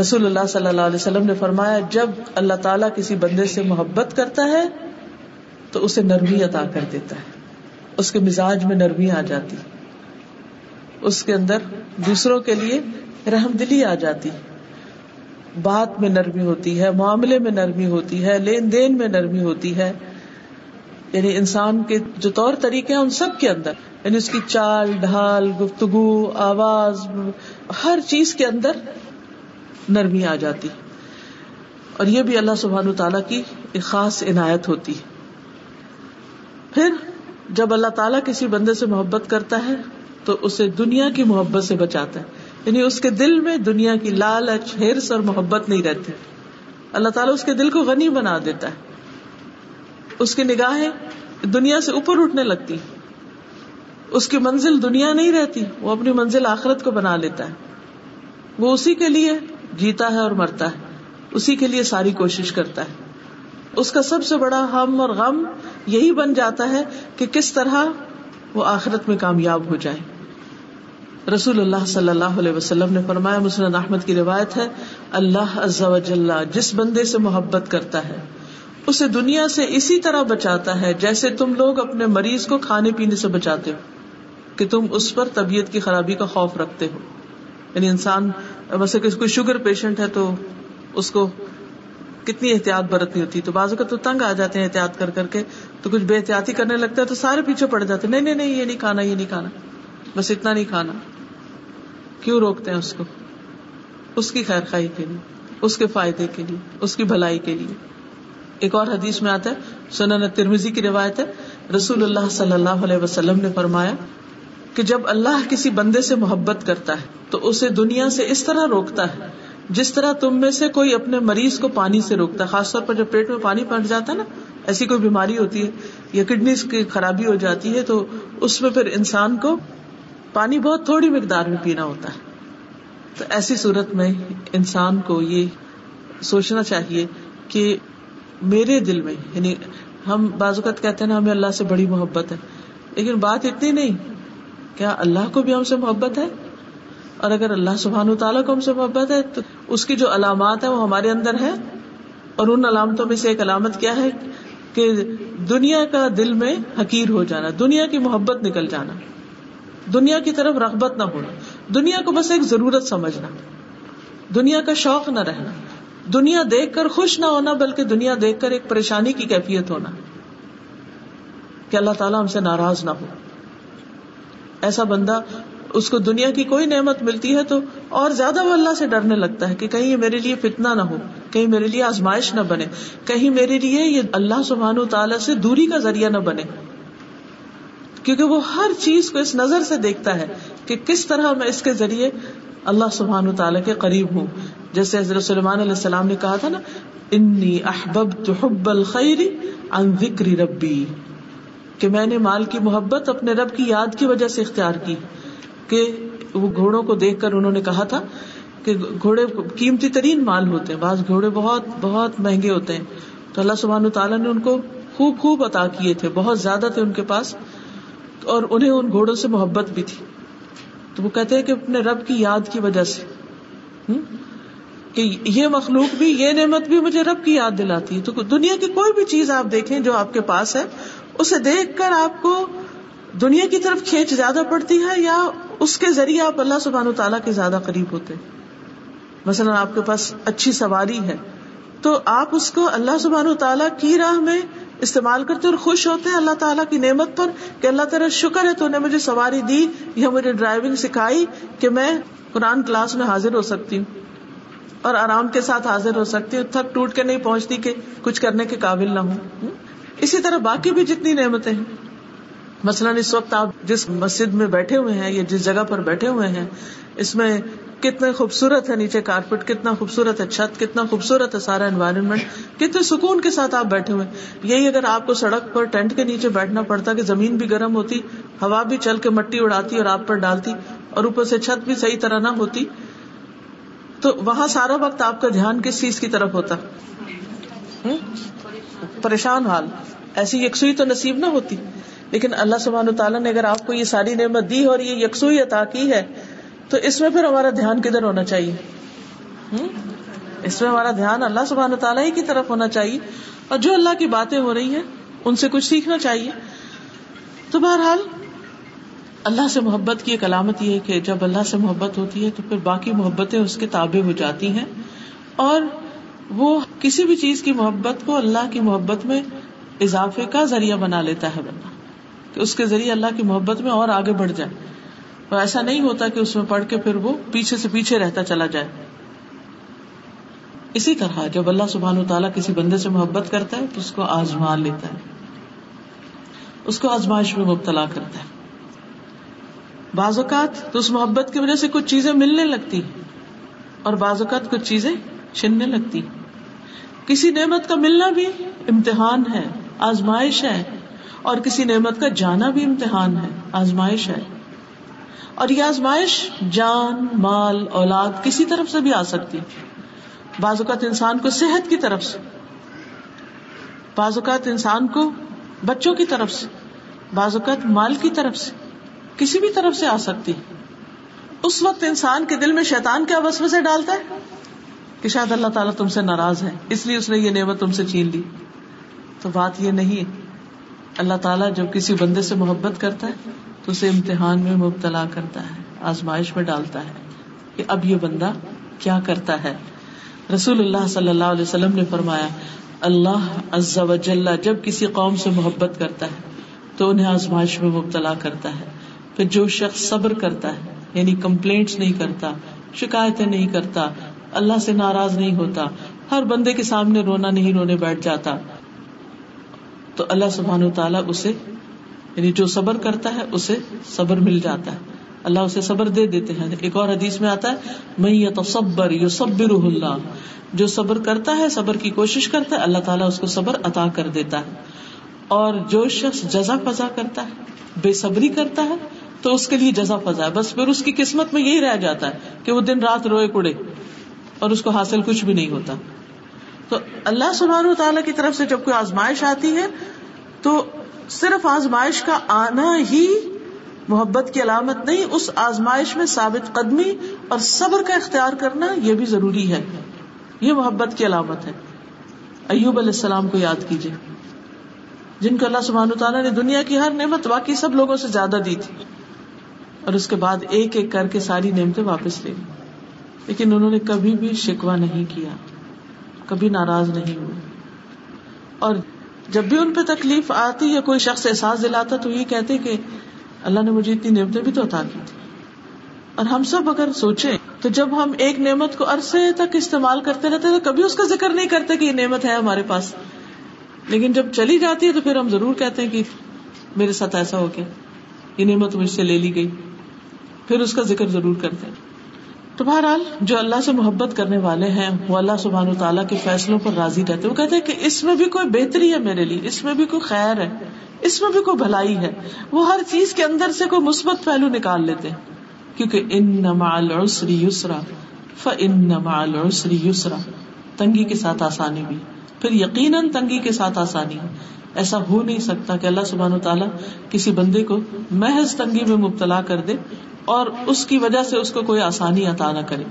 رسول اللہ صلی اللہ علیہ وسلم نے فرمایا، جب اللہ تعالیٰ کسی بندے سے محبت کرتا ہے، تو اسے نرمی عطا کر دیتا ہے۔ اس کے مزاج میں نرمی آ جاتی۔ اس کے اندر دوسروں کے لیے رحم دلی آ جاتی بات میں نرمی ہوتی ہے، معاملے میں نرمی ہوتی ہے، لین دین میں نرمی ہوتی ہے۔ یعنی انسان کے جو طور طریقے ہیں ان سب کے اندر یعنی اس کی چال، ڈھال، گفتگو، آواز، ہر چیز کے اندر نرمی آ جاتی۔ اور یہ بھی اللہ سبحان تعالیٰ کی ایک خاص عنایت ہوتی ہے۔ پھر جب اللہ تعالیٰ کسی بندے سے محبت کرتا ہے، تو اسے دنیا کی محبت سے بچاتا ہے۔ یعنی اس کے دل میں دنیا کی لالچ ہرس اور محبت نہیں رہتی۔ اللہ تعالیٰ اس کے دل کو غنی بنا دیتا ہے۔ اس کی نگاہیں دنیا سے اوپر اٹھنے لگتی۔ اس کی منزل دنیا نہیں رہتی، وہ اپنی منزل آخرت کو بنا لیتا ہے۔ وہ اسی کے لیے جیتا ہے اور مرتا ہے، اسی کے لیے ساری کوشش کرتا ہے۔ اس کا سب سے بڑا ہم اور غم یہی بن جاتا ہے کہ کس طرح وہ آخرت میں کامیاب ہو جائے۔ رسول اللہ صلی اللہ علیہ وسلم نے فرمایا مسلم احمد کی روایت ہے، اللہ عز و جل جس بندے سے محبت کرتا ہے، اسے دنیا سے اسی طرح بچاتا ہے جیسے تم لوگ اپنے مریض کو کھانے پینے سے بچاتے ہو، کہ تم اس پر طبیعت کی خرابی کا خوف رکھتے ہو۔ یعنی انسان ویسے کوئی شوگر پیشنٹ ہے تو اس کو کتنی احتیاط برتنی ہوتی تو بازو کا تو تنگ آ جاتے ہیں احتیاط کر کر کے، تو کچھ بے احتیاطی کرنے لگتا ہے تو سارے پیچھے پڑ جاتے ہیں، نہیں نہیں نہیں، یہ نہیں کھانا، یہ نہیں کھانا۔ بس اتنا نہیں کھانا۔ کیوں روکتے ہیں اس کو؟ اس کی خیر خائی کے لیے، اس کے فائدے کے لیے، اس کی بھلائی کے لیے۔ ایک اور حدیث میں آتا ہے، سنن ترمیزی کی روایت ہے، رسول اللہ صلی اللہ علیہ وسلم نے فرمایا کہ جب اللہ کسی بندے سے محبت کرتا ہے، تو اسے دنیا سے اس طرح روکتا ہے، جس طرح تم میں سے کوئی اپنے مریض کو پانی سے روکتا ہے خاص طور پر جب پیٹ میں پانی پڑ جاتا ہے نا، ایسی کوئی بیماری ہوتی ہے یا کڈنی کی خرابی ہو جاتی ہے، تو اس میں پھر انسان کو پانی بہت تھوڑی مقدار میں پینا ہوتا ہے۔ تو ایسی صورت میں انسان کو یہ سوچنا چاہیے کہ میرے دل میں یعنی ہم بعض اوقات کہتے ہیں نا، ہمیں اللہ سے بڑی محبت ہے۔ لیکن بات اتنی نہیں۔ کیا اللہ کو بھی ہم سے محبت ہے؟ اور اگر اللہ سبحان تعالیٰ کو ہم سے محبت ہے، تو اس کی جو علامات ہے وہ ہمارے اندر ہے اور ان علامتوں میں سے ایک علامت کیا ہے؟ کہ دنیا کا دل میں حقیر ہو جانا، دنیا کی محبت نکل جانا۔ دنیا کی طرف رغبت نہ ہونا، دنیا کو بس ایک ضرورت سمجھنا، دنیا کا شوق نہ رہنا، دنیا دیکھ کر خوش نہ ہونا، بلکہ دنیا دیکھ کر ایک پریشانی کی کیفیت ہونا۔ کہ اللہ تعالیٰ ہم سے ناراض نہ ہو۔ ایسا بندہ اس کو دنیا کی کوئی نعمت ملتی ہے تو اور زیادہ وہ اللہ سے ڈرنے لگتا ہے کہ کہیں یہ میرے لیے فتنا نہ ہو، کہیں میرے لیے آزمائش نہ بنے، کہیں میرے لیے یہ اللہ سبحان و تعالیٰ سے دوری کا ذریعہ نہ بنے۔ کیونکہ وہ ہر چیز کو اس نظر سے دیکھتا ہے کہ کس طرح میں اس کے ذریعے اللہ سبحان تعالیٰ کے قریب ہوں۔ جیسے حضرت سلمان علیہ السلام نے کہا تھا نا، انی احبب تو حب الخری ان ذکر ربی کہ میں نے مال کی محبت اپنے رب کی یاد کی وجہ سے اختیار کی۔ کہ وہ گھوڑوں کو دیکھ کر انہوں نے کہا تھا کہ گھوڑے قیمتی ترین مال ہوتے ہیں۔ بعض گھوڑے بہت بہت مہنگے ہوتے ہیں۔ تو اللہ سبحان تعالیٰ نے ان کو خوب خوب عطا کیے تھے، بہت زیادہ تھے ان کے پاس۔ اور انہیں ان گھوڑوں سے محبت بھی تھی۔ تو وہ کہتے ہیں کہ اپنے رب کی یاد کی وجہ سے۔ کہ یہ مخلوق بھی، یہ نعمت بھی مجھے رب کی یاد دلاتی ہے۔ تو دنیا کی کوئی بھی چیز آپ دیکھیں جو آپ کے پاس ہے، اسے دیکھ کر آپ کو دنیا کی طرف کھینچ زیادہ پڑتی ہے یا اس کے ذریعے آپ اللہ سبحان و تعالیٰ کے زیادہ قریب ہوتے مثلاً آپ کے پاس اچھی سواری ہے، تو آپ اس کو اللہ سبحان و تعالیٰ کی راہ میں استعمال کرتے اور خوش ہوتے ہیں اللہ تعالیٰ کی نعمت پر کہ اللہ تعالیٰ شکر ہے تو نے مجھے سواری دی، یا مجھے ڈرائیونگ سکھائی کہ میں قرآن کلاس میں حاضر ہو سکتی ہوں اور آرام کے ساتھ حاضر ہو سکتی ہوں، تھک ٹوٹ کے نہیں پہنچتی کہ کچھ کرنے کے قابل نہ ہوں۔ اسی طرح باقی بھی جتنی نعمتیں ہیں۔ مثلاً اس وقت آپ جس مسجد میں بیٹھے ہوئے ہیں یا جس جگہ پر بیٹھے ہوئے ہیں، اس میں کتنے خوبصورت ہے نیچے کارپیٹ، کتنا خوبصورت ہے چھت، کتنا خوبصورت ہے سارا انوائرمنٹ کتنے سکون کے ساتھ آپ بیٹھے ہوئے یہی اگر آپ کو سڑک پر ٹینٹ کے نیچے بیٹھنا پڑتا کہ زمین بھی گرم ہوتی، ہوا بھی چل کے مٹی اڑاتی اور آپ پر ڈالتی اور اوپر سے چھت بھی صحیح طرح نہ ہوتی، تو وہاں سارا وقت آپ کا دھیان کس چیز کی طرف ہوتا؟ پریشان حال۔ ایسی یکسوئی تو نصیب نہ ہوتی۔ لیکن اللہ سبحان تعالیٰ نے اگر آپ کو یہ ساری نعمت دی اور یہ یکسوئی عطا کی ہے تو اس میں پھر ہمارا دھیان کدھر ہونا چاہیے؟ اس میں ہمارا دھیان اللہ سبحان تعالیٰ ہی کی طرف ہونا چاہیے۔ اور جو اللہ کی باتیں ہو رہی ہیں، ان سے کچھ سیکھنا چاہیے۔ تو بہرحال، اللہ سے محبت کی ایک علامت یہ ہے کہ جب اللہ سے محبت ہوتی ہے تو پھر باقی محبتیں اس کے تابع ہو جاتی ہیں۔ اور وہ کسی بھی چیز کی محبت کو اللہ کی محبت میں اضافے کا ذریعہ بنا لیتا ہے بندہ۔ کہ اس کے ذریعے اللہ کی محبت میں اور آگے بڑھ جائے۔ تو ایسا نہیں ہوتا کہ اس میں پڑھ کے پھر وہ پیچھے سے پیچھے رہتا چلا جائے۔ اسی طرح جب اللہ سبحان و تعالیٰ کسی بندے سے محبت کرتا ہے تو اس کو آزما لیتا ہے۔ اس کو آزمائش میں مبتلا کرتا ہے۔ بعض اوقات تو اس محبت کی وجہ سے کچھ چیزیں ملنے لگتی اور بعض اوقات کچھ چیزیں چھننے لگتی کسی نعمت کا ملنا بھی امتحان ہے، آزمائش ہے اور کسی نعمت کا جانا بھی امتحان ہے، آزمائش ہے۔ اور یہ آزمائش جان، مال، اولاد کسی طرف سے بھی آ سکتی بعض اوقات انسان کو صحت کی طرف سے، بعض اوقات انسان کو بچوں کی طرف سے، بعض اوقات مال کی طرف سے، کسی بھی طرف سے آ سکتی اس وقت انسان کے دل میں شیطان کیا وسو سے ڈالتا ہے؟ کہ شاید اللہ تعالیٰ تم سے ناراض ہے، اس لیے اس نے یہ نعمت تم سے چھین لی۔ تو بات یہ نہیں اللہ تعالیٰ جب کسی بندے سے محبت کرتا ہے اسے امتحان میں مبتلا کرتا ہے، آزمائش میں ڈالتا ہے کہ اب یہ بندہ کیا کرتا ہے۔ رسول اللہ صلی اللہ علیہ وسلم نے فرمایا، اللہ عز و جل جب کسی قوم سے محبت کرتا ہے تو انہیں آزمائش میں مبتلا کرتا ہے۔ پھر جو شخص صبر کرتا ہے یعنی کمپلینٹس نہیں کرتا، شکایتیں نہیں کرتا، اللہ سے ناراض نہیں ہوتا، ہر بندے کے سامنے رونا نہیں، رونے بیٹھ جاتا، تو اللہ سبحان و تعالیٰ اسے یعنی جو صبر کرتا ہے، اسے صبر مل جاتا ہے۔ اللہ اسے صبر دے دیتے ہیں۔ ایک اور حدیث میں آتا ہے میں یہ تو صبر یو صبر اللہ جو صبر کرتا ہے، صبر کی کوشش کرتا ہے، اللہ تعالیٰ اس کو صبر عطا کر دیتا ہے۔ اور جو شخص جزا فضا کرتا ہے، بے صبری کرتا ہے، تو اس کے لیے جزا فضا ہے۔ بس پھر اس کی قسمت میں یہی رہ جاتا ہے کہ وہ دن رات روئے کڑے اور اس کو حاصل کچھ بھی نہیں ہوتا۔ تو اللہ سبحان و تعالیٰ کی طرف سے جب کوئی آزمائش آتی ہے، تو صرف آزمائش کا آنا ہی محبت کی علامت نہیں، اس آزمائش میں ثابت قدمی اور صبر کا اختیار کرنا یہ بھی ضروری ہے۔ یہ محبت کی علامت ہے۔ ایوب علیہ السلام کو یاد کیجیے جن کو اللہ سبحان تعالیٰ نے دنیا کی ہر نعمت باقی سب لوگوں سے زیادہ دی تھی، اور اس کے بعد ایک ایک کر کے ساری نعمتیں واپس لے۔ لی لیکن انہوں نے کبھی بھی شکوا نہیں کیا، کبھی ناراض نہیں ہوئے۔ اور جب بھی ان پہ تکلیف آتی یا کوئی شخص احساس دلاتا تو یہ کہتے کہ اللہ نے مجھے اتنی نعمتیں بھی تو عطا کی تھی اور ہم سب اگر سوچیں تو جب ہم ایک نعمت کو عرصے تک استعمال کرتے رہتے تو کبھی اس کا ذکر نہیں کرتے کہ یہ نعمت ہے ہمارے پاس۔ لیکن جب چلی جاتی ہے تو پھر ہم ضرور کہتے ہیں کہ میرے ساتھ ایسا ہو گیا۔ یہ نعمت مجھ سے لے لی گئی۔ پھر اس کا ذکر ضرور کرتے ہیں۔ تو بہرحال جو اللہ سے محبت کرنے والے ہیں، وہ اللہ سبحان و تعالیٰ کے فیصلوں پر راضی رہتے وہ کہتے کہ اس میں بھی کوئی بہتری ہے میرے لیے، اس میں بھی کوئی خیر ہے، اس میں بھی کوئی بھلائی ہے۔ وہ ہر چیز کے اندر سے کوئی مثبت پہلو نکال لیتے ہیں۔ کیونکہ ان نمال یسرا ف ان نمال یسرا، تنگی کے ساتھ آسانی بھی۔ پھر یقیناً تنگی کے ساتھ آسانی۔ ایسا ہو نہیں سکتا کہ اللہ سبحان و تعالیٰ کسی بندے کو محض تنگی میں مبتلا کر دے اور اس کی وجہ سے اس کو کوئی آسانی عطا نہ کرے۔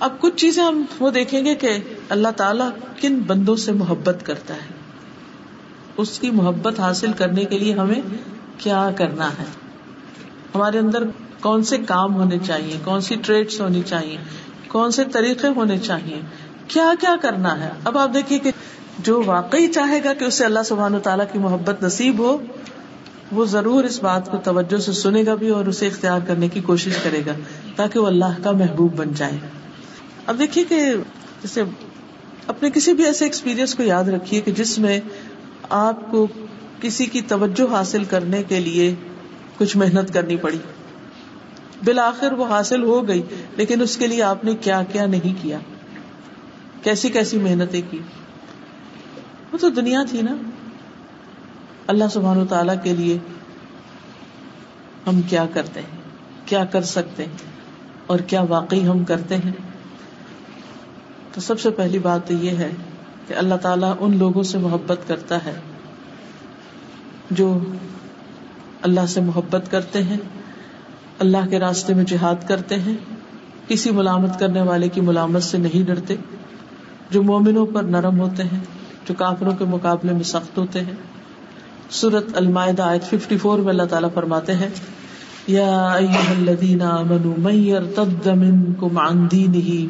اب کچھ چیزیں ہم وہ دیکھیں گے کہ اللہ تعالیٰ کن بندوں سے محبت کرتا ہے۔ اس کی محبت حاصل کرنے کے لیے ہمیں کیا کرنا ہے؟ ہمارے اندر کون سے کام ہونے چاہیے؟ کون سی ٹریڈس ہونی چاہیے؟ کون سے طریقے ہونے چاہیے؟ کیا کیا کرنا ہے؟ اب آپ دیکھیے کہ جو واقعی چاہے گا کہ اسے اللہ سبحان و تعالیٰ کی محبت نصیب ہو، وہ ضرور اس بات کو توجہ سے سنے گا بھی اور اسے اختیار کرنے کی کوشش کرے گا تاکہ وہ اللہ کا محبوب بن جائے۔ اب دیکھیے کہ جیسے اپنے کسی بھی ایسے ایکسپیرئنس کو یاد رکھیے کہ جس میں آپ کو کسی کی توجہ حاصل کرنے کے لیے کچھ محنت کرنی پڑی۔ بالآخر وہ حاصل ہو گئی، لیکن اس کے لیے آپ نے کیا کیا نہیں کیا۔ کیسی کیسی محنتیں کی؟ وہ تو دنیا تھی نا۔ اللہ سبحان و تعالی کے لیے ہم کیا کرتے ہیں، کیا کر سکتے ہیں، اور کیا واقعی ہم کرتے ہیں۔ تو سب سے پہلی بات تو یہ ہے کہ اللہ تعالیٰ ان لوگوں سے محبت کرتا ہے جو اللہ سے محبت کرتے ہیں، اللہ کے راستے میں جہاد کرتے ہیں، کسی ملامت کرنے والے کی ملامت سے نہیں ڈرتے، جو مومنوں پر نرم ہوتے ہیں۔ جو کافروں کے مقابلے میں سخت ہوتے ہیں۔ سورت المائدہ آیت 54 میں اللہ تعالیٰ فرماتے ہیں، یا ایوہ الذین آمنوا من یرتد منکم عن دینہ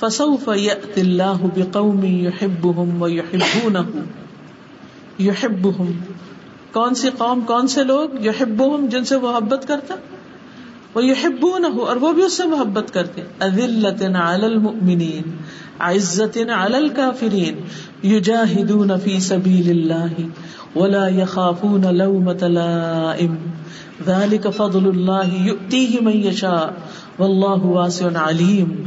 فسوف یأتی اللہ بقوم یحبهم ویحبونہ یحبهم کون سی قوم، کون سے لوگ یحبهم جن سے محبت کرتا؟ وہ یحبونہ اور وہ بھی اس سے محبت کرتے اذلت علی المؤمنین عزت علی الکافرین یجاہدون فی سبیل اللہ ولا يخافون لومة لائم۔ ذلك فضل الله يؤتيه من يشاء والله واسع عليم۔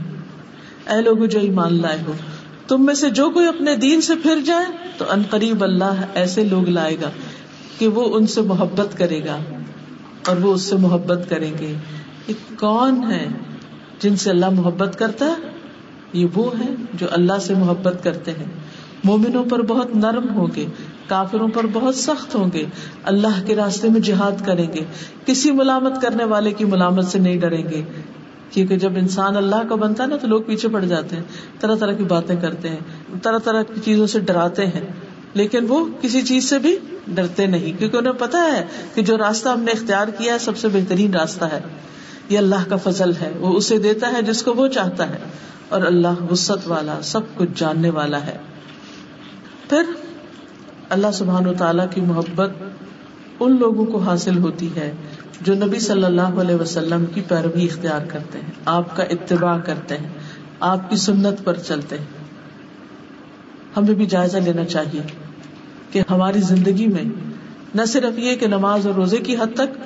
اے لوگ جو ایمان لائے ہو، تم میں سے جو کوئی اپنے دین سے پھر جائے تو ان قریب اللہ ایسے لوگ لائے گا کہ وہ ان سے محبت کرے گا۔ اور وہ اس سے محبت کریں گے۔ یہ کون ہے جن سے اللہ محبت کرتا ہے؟ یہ وہ ہے جو اللہ سے محبت کرتے ہیں۔ مومنوں پر بہت نرم ہوں گے، کافروں پر بہت سخت ہوں گے۔ اللہ کے راستے میں جہاد کریں گے۔ کسی ملامت کرنے والے کی ملامت سے نہیں ڈریں گے۔ کیونکہ جب انسان اللہ کا بنتا ہے نا، تو لوگ پیچھے پڑ جاتے ہیں۔ طرح طرح کی باتیں کرتے ہیں، طرح طرح کی چیزوں سے ڈراتے ہیں۔ لیکن وہ کسی چیز سے بھی ڈرتے نہیں، کیونکہ انہیں پتا ہے کہ جو راستہ ہم نے اختیار کیا ہے سب سے بہترین راستہ ہے۔ یہ اللہ کا فضل ہے، وہ اسے دیتا ہے جس کو وہ چاہتا ہے۔ اور اللہ وسط والا، سب کچھ جاننے والا ہے۔ پھر اللہ سبحان و تعالیٰ کی محبت ان لوگوں کو حاصل ہوتی ہے جو نبی صلی اللہ علیہ وسلم کی پیروی اختیار کرتے ہیں، آپ کا اتباع کرتے ہیں، آپ کی سنت پر چلتے ہیں۔ ہمیں بھی جائزہ لینا چاہیے۔ کہ ہماری زندگی میں نہ صرف یہ کہ نماز اور روزے کی حد تک،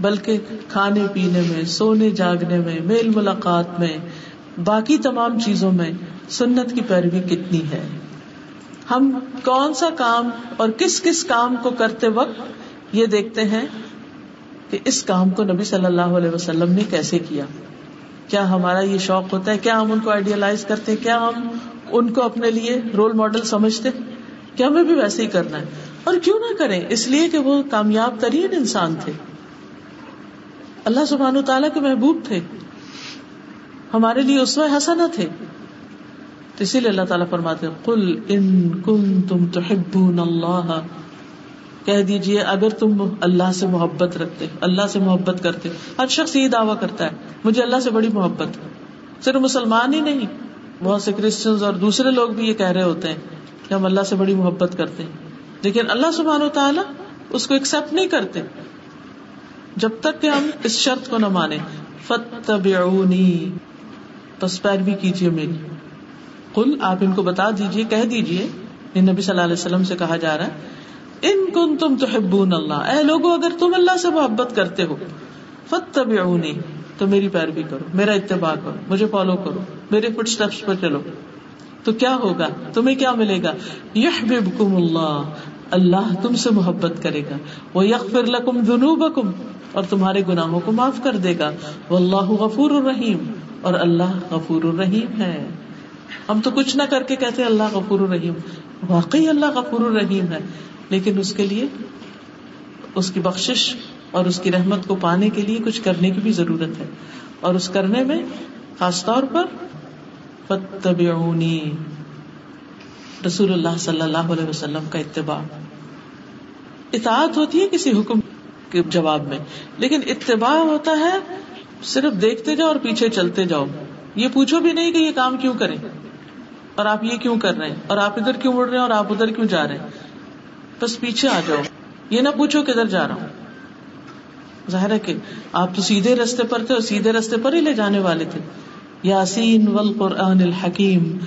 بلکہ کھانے پینے میں، سونے جاگنے میں، میل ملاقات میں، باقی تمام چیزوں میں سنت کی پیروی کتنی ہے۔ ہم کون سا کام اور کس کس کام کو کرتے وقت یہ دیکھتے ہیں کہ اس کام کو نبی صلی اللہ علیہ وسلم نے کیسے کیا؟ کیا ہمارا یہ شوق ہوتا ہے؟ کیا ہم ان کو آئیڈیالائز کرتے ہیں؟ کیا ہم ان کو اپنے لیے رول ماڈل سمجھتے ہیں؟ کیا ہمیں بھی ویسے ہی کرنا ہے؟ اور کیوں نہ کریں؟ اس لیے کہ وہ کامیاب ترین انسان تھے۔ اللہ سبحان تعالیٰ کے محبوب تھے۔ ہمارے لیے اس میں حسنا تھے۔ تو اسی لیے اللہ تعالیٰ فرماتے کل ان کن تم تو اللہ کہہ دیجیے اگر تم اللہ سے محبت رکھتے، اللہ سے محبت کرتے۔ ہر شخص یہ دعویٰ کرتا ہے، مجھے اللہ سے بڑی محبت۔ صرف مسلمان ہی نہیں، بہت سے کرسچنز اور دوسرے لوگ بھی یہ کہہ رہے ہوتے ہیں۔ کہ ہم اللہ سے بڑی محبت کرتے ہیں۔ لیکن اللہ سبحان و تعالیٰ اس کو ایکسپٹ نہیں کرتے۔ جب تک کہ ہم اس شرط کو نہ مانے فتبعونی بس پیروی کیجیے میری۔ کل آپ ان کو بتا دیجیے کہہ دیجیے نبی صلی اللہ علیہ وسلم سے کہا جا رہا ہے۔ ان کن تم تو اللہ۔ اے لوگو، اگر تم اللہ سے محبت کرتے ہو فتبعونی تو میری پیروی کرو، میرا اتباع کرو، مجھے فالو کرو، میرے فٹ اسٹیپس پر چلو۔ تو کیا ہوگا؟ تمہیں کیا ملے گا؟ یحببکم اللہ اللہ تم سے محبت کرے گا۔ وہ یغفر لکم ذنوبکم، اور تمہارے گناہوں کو معاف کر دے گا۔ واللہ غفور الرحیم، اور اللہ غفور الرحیم ہے۔ ہم تو کچھ نہ کر کے کہتے اللہ غفور الرحیم۔ واقعی اللہ غفور الرحیم ہے، لیکن اس کے لیے اس کی بخش اور اس کی رحمت کو پانے کے لیے کچھ کرنے کی بھی ضرورت ہے۔ اور اس کرنے میں خاص طور پر فتبعونی رسول اللہ صلی اللہ علیہ وسلم کا اتباع۔ اطاعت ہوتی ہے کسی حکم کے جواب میں، لیکن اتباع ہوتا ہے صرف دیکھتے جاؤ اور پیچھے چلتے جاؤ۔ یہ پوچھو بھی نہیں کہ یہ کام کیوں کریں۔ اور آپ یہ کیوں کر رہے ہیں؟ اور آپ ادھر کیوں اڑ رہے ہیں اور آپ ادھر کیوں جا رہے ہیں؟ بس پیچھے آ جاؤ۔ یہ نہ پوچھو کدھر جا رہا ہوں۔ ظاہر ہے کہ آپ تو سیدھے رستے پر تھے اور سیدھے رستے پر ہی لے جانے والے تھے۔ یاسین والقرآن الحکیم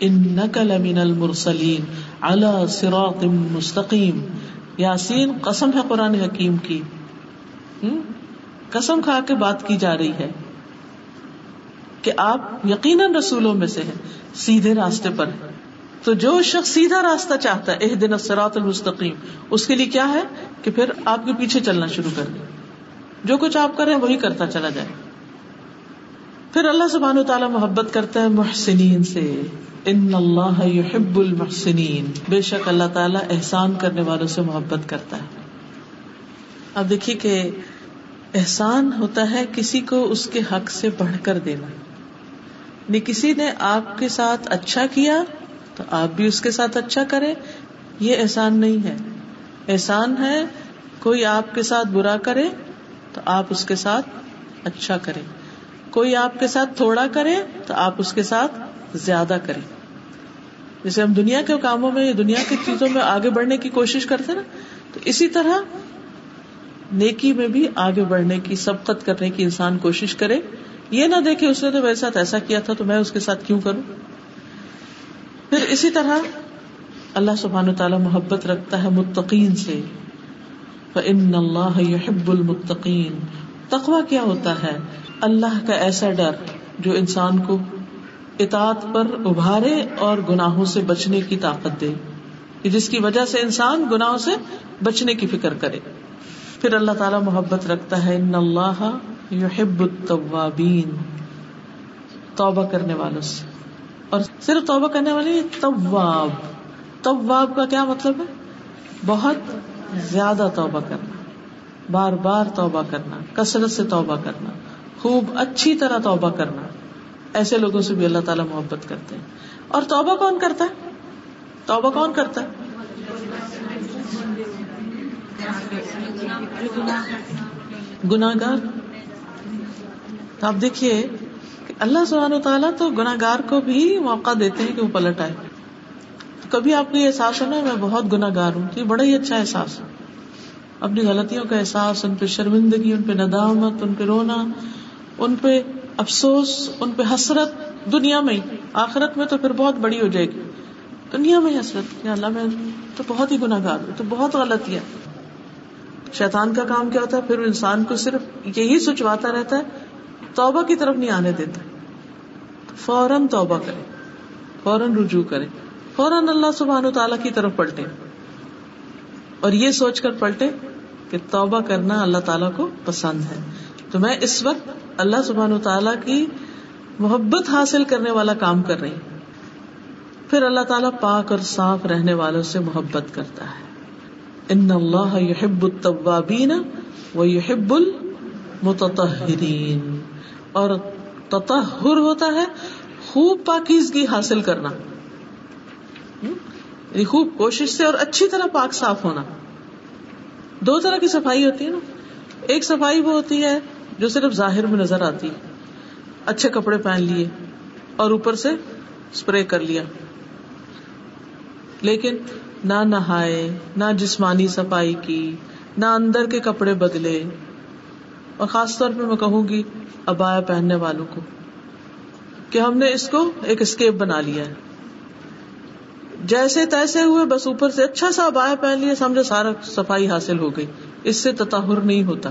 انکل من المرسلین، علی صراط مستقیم۔ یاسین، قسم ہے قرآن حکیم کی۔ قسم کھا کے بات کی جا رہی ہے کہ آپ یقیناً رسولوں میں سے ہیں، سیدھے راستے پر تو جو شخص سیدھا راستہ چاہتا ہے دن اسرات المستقیم، اس کے لیے کیا ہے کہ پھر آپ کے پیچھے چلنا شروع کر دیں۔ جو کچھ آپ کریں وہی کرتا چلا جائے۔ پھر اللہ سبحان و تعالیٰ محبت کرتا ہے محسنین سے۔ ان اللہ يحب المحسنین۔ بے شک اللہ تعالیٰ احسان کرنے والوں سے محبت کرتا ہے۔ اب دیکھیے کہ احسان ہوتا ہے کسی کو اس کے حق سے بڑھ کر دینا۔ نہیں کسی نے آپ کے ساتھ اچھا کیا تو آپ بھی اس کے ساتھ اچھا کرے یہ احسان نہیں ہے۔ احسان ہے کوئی آپ کے ساتھ برا کرے تو آپ اس کے ساتھ اچھا کرے کوئی آپ کے ساتھ تھوڑا کرے تو آپ اس کے ساتھ زیادہ کرے جیسے ہم دنیا کے کاموں میں دنیا کی چیزوں میں آگے بڑھنے کی کوشش کرتے نا، تو اسی طرح نیکی میں بھی آگے بڑھنے کی، سبقت کرنے کی انسان کوشش کرے۔ یہ نہ دیکھے اس نے تو میرے ساتھ ایسا کیا تھا تو میں اس کے ساتھ کیوں کروں؟ پھر اسی طرح اللہ سبحان تعالیٰ محبت رکھتا ہے متقین سے۔ ان اللہ يحب المتقین تقوا کیا ہوتا ہے؟ اللہ کا ایسا ڈر جو انسان کو اطاعت پر ابھارے اور گناہوں سے بچنے کی طاقت دے جس کی وجہ سے انسان گناہوں سے بچنے کی فکر کرے۔ پھر اللہ تعالیٰ محبت رکھتا ہے، ان اللہ یحب التوابین، توبہ کرنے والوں سے۔ اور صرف توبہ کرنے والے طواب طواب کا کیا مطلب ہے؟ بہت زیادہ توبہ کرنا، بار بار توبہ کرنا، کثرت سے توبہ کرنا۔ خوب اچھی طرح توبہ کرنا۔ ایسے لوگوں سے بھی اللہ تعالیٰ محبت کرتے ہیں۔ اور توبہ کون کرتا ہے؟ توبہ کون کرتا ہے؟ گناہ گار تو آپ دیکھیے کہ اللہ سبحانہ و تعالیٰ تو گناہ گار کو بھی موقع دیتے ہیں کہ وہ پلٹ آئے۔ کبھی آپ کو یہ احساس ہونا میں بہت گناہ گار ہوں یہ بڑا ہی اچھا احساس ہے۔ اپنی غلطیوں کا احساس، ان پہ شرمندگی، ان پہ ندامت، ان پہ رونا ان پہ افسوس، ان پہ حسرت دنیا میں ہی۔ آخرت میں تو پھر بہت بڑی ہو جائے گی۔ دنیا میں حسرت۔ کہ اللہ، میں تو بہت ہی گناہ گار ہوں، تو بہت غلطیاں شیطان کا کام کیا ہوتا ہے؟ پھر انسان کو صرف یہی سوچواتا رہتا ہے، توبہ کی طرف نہیں آنے دیتا۔ فوراً توبہ کرے فوراً رجوع کرے فوراً اللہ سبحان و تعالیٰ کی طرف پلٹے اور یہ سوچ کر پلٹے کہ توبہ کرنا اللہ تعالیٰ کو پسند ہے۔ تو میں اس وقت اللہ سبحان و تعالیٰ کی محبت حاصل کرنے والا کام کر رہی ہوں۔ پھر اللہ تعالیٰ پاک اور صاف رہنے والوں سے محبت کرتا ہے۔ ان اللہ یحب التوابین و یحب المتطہرین۔ اور تطہر ہوتا ہے خوب پاکیزگی حاصل کرنا۔ یعنی خوب کوشش سے اور اچھی طرح پاک صاف ہونا۔ دو طرح کی صفائی ہوتی ہے نا۔ ایک صفائی وہ ہوتی ہے جو صرف ظاہر میں نظر آتی۔ اچھے کپڑے پہن لیے اور اوپر سے اسپرے کر لیا۔ لیکن نہ نہائے، نہ جسمانی صفائی کی، نہ اندر کے کپڑے بدلے۔ اور خاص طور پہ میں کہوں گی ابایا پہننے والوں کو کہ ہم نے اس کو ایک اسکیپ بنا لیا ہے۔ جیسے تیسے ہوئے، بس اوپر سے اچھا سا ابایا پہن لیا سمجھو سارا صفائی حاصل ہو گئی۔ اس سے تطہر نہیں ہوتا۔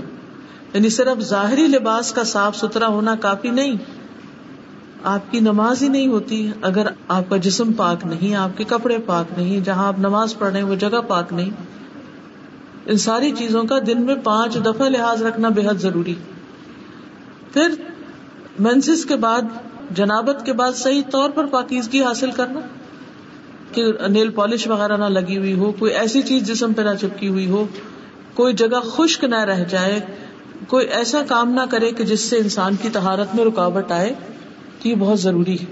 یعنی صرف ظاہری لباس کا صاف ستھرا ہونا کافی نہیں۔ آپ کی نماز ہی نہیں ہوتی۔ اگر آپ کا جسم پاک نہیں، آپ کے کپڑے پاک نہیں، جہاں آپ نماز پڑھ رہے ہیں، وہ جگہ پاک نہیں۔ ان ساری چیزوں کا دن میں پانچ دفعہ لحاظ رکھنا بے حد ضروری۔ پھر منسس کے بعد، جنابت کے بعد صحیح طور پر پاکیزگی حاصل کرنا۔ کہ نیل پالش وغیرہ نہ لگی ہوئی ہو، کوئی ایسی چیز جسم پہ نہ چپکی ہوئی ہو، کوئی جگہ خشک نہ رہ جائے۔ کوئی ایسا کام نہ کرے کہ جس سے انسان کی تہارت میں رکاوٹ آئے، تو یہ بہت ضروری ہے۔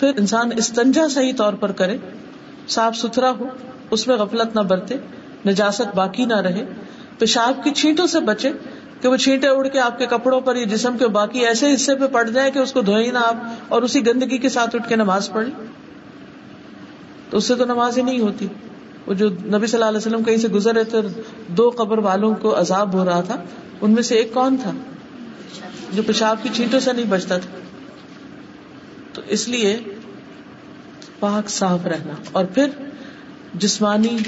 پھر انسان استنجا صحیح طور پر کرے، صاف ستھرا ہو، اس میں غفلت نہ برتے، نجاست باقی نہ رہے، پیشاب کی چھینٹوں سے بچے، کہ وہ چھینٹے اڑ کے آپ کے کپڑوں پر یا جسم کے باقی ایسے حصے پہ پڑ جائے کہ اس کو دھوئے نہ آپ اور اسی گندگی کے ساتھ اٹھ کے نماز پڑھ تو اس سے تو نماز ہی نہیں ہوتی۔ وہ جو نبی صلی اللہ علیہ وسلم کہیں سے گزر رہے تھے، دو قبر والوں کو عذاب ہو رہا تھا ان میں سے ایک کون تھا جو پیشاب کی چھینٹوں سے نہیں بچتا تھا؟ تو اس لیے پاک صاف رہنا۔ اور پھر جسمانی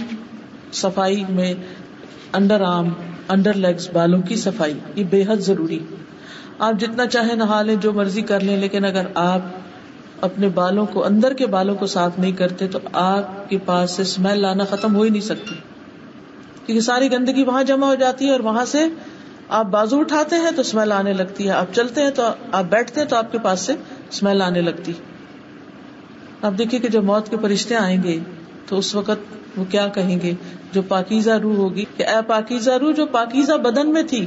صفائی میں انڈر آرم، انڈر لیگس بالوں کی صفائی، یہ بے حد ضروری۔ آپ جتنا چاہے نہا لیں، جو مرضی کر لیں، لیکن اگر آپ اپنے بالوں کو، اندر کے بالوں کو صاف نہیں کرتے، تو آپ کے پاس سے اسمیل لانا ختم ہو ہی نہیں سکتی۔ کیونکہ ساری گندگی وہاں جمع ہو جاتی ہے اور وہاں سے آپ بازو اٹھاتے ہیں تو اسمیل آنے لگتی ہے۔ آپ چلتے ہیں تو آپ بیٹھتے ہیں تو آپ کے پاس سے اسمیل آنے لگتی۔ آپ دیکھیے کہ جب موت کے فرشتے آئیں گے تو اس وقت وہ کیا کہیں گے؟ جو پاکیزہ روح ہوگی۔ کہ اے پاکیزہ روح جو پاکیزہ بدن میں تھی،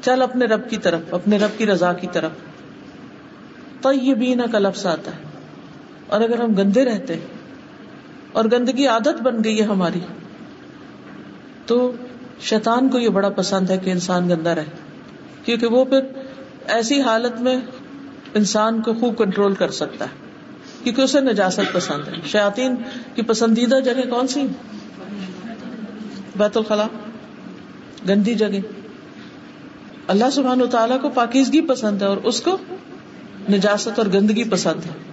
چل اپنے رب کی طرف، اپنے رب کی رضا کی طرف۔ طیبین کا لفظ آتا ہے۔ اور اگر ہم گندے رہتے اور گندگی عادت بن گئی ہے ہماری، تو شیطان کو یہ بڑا پسند ہے کہ انسان گندا رہے۔ کیونکہ وہ پھر ایسی حالت میں انسان کو خوب کنٹرول کر سکتا ہے۔ کیونکہ اسے نجاست پسند ہے۔ شاطین کی پسندیدہ جگہ کون سی بیت الخلا گندی جگہ۔ اللہ سبحان و تعالیٰ کو پاکیزگی پسند ہے اور اس کو نجاست اور گندگی پسند ہے۔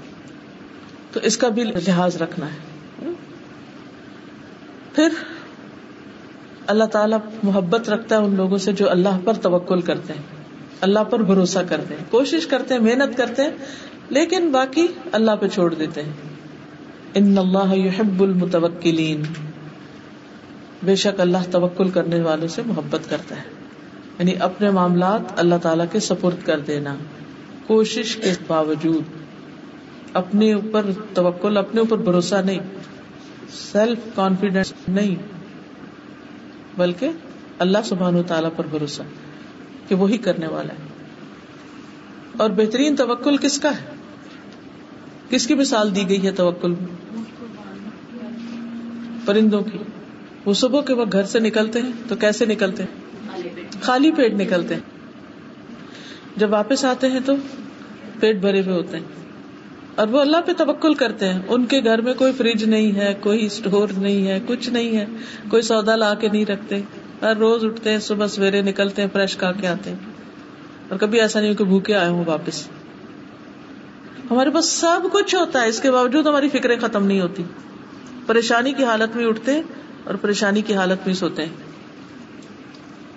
تو اس کا بھی لحاظ رکھنا ہے۔ پھر اللہ تعالی محبت رکھتا ہے ان لوگوں سے جو اللہ پر توکل کرتے ہیں، اللہ پر بھروسہ کرتے ہیں، کوشش کرتے ہیں، محنت کرتے ہیں، لیکن باقی اللہ پہ چھوڑ دیتے ہیں۔ ان اللہ يحب المتوکلین۔ بے شک اللہ توکل کرنے والوں سے محبت کرتا ہے۔ یعنی اپنے معاملات اللہ تعالی کے سپرد کر دینا۔ کوشش کے باوجود اپنے اوپر توکل، اپنے اوپر بھروسہ نہیں۔ سیلف کانفیڈینس نہیں۔ بلکہ اللہ سبحان و تعالیٰ پر بھروسہ کہ وہی کرنے والا ہے۔ اور بہترین توکل کس کا ہے؟ کس کی مثال دی گئی ہے توکل پرندوں کی۔ وہ صبح کے وقت گھر سے نکلتے ہیں تو کیسے نکلتے ہیں؟ خالی پیٹ نکلتے ہیں۔ جب واپس آتے ہیں تو پیٹ بھرے ہوئے ہوتے ہیں۔ اور وہ اللہ پہ توکل کرتے ہیں۔ ان کے گھر میں کوئی فریج نہیں ہے، کوئی اسٹور نہیں ہے، کچھ نہیں ہے۔ کوئی سودا لا کے نہیں رکھتے۔ ہر روز اٹھتے ہیں، صبح سویرے نکلتے ہیں فریش کھا کے آتے ہیں۔ اور کبھی ایسا نہیں ہو کہ بھوکے آئے ہوں واپس۔ ہمارے پاس سب کچھ ہوتا ہے، اس کے باوجود ہماری فکریں ختم نہیں ہوتی۔ پریشانی کی حالت میں اٹھتے اور پریشانی کی حالت میں سوتے ہیں۔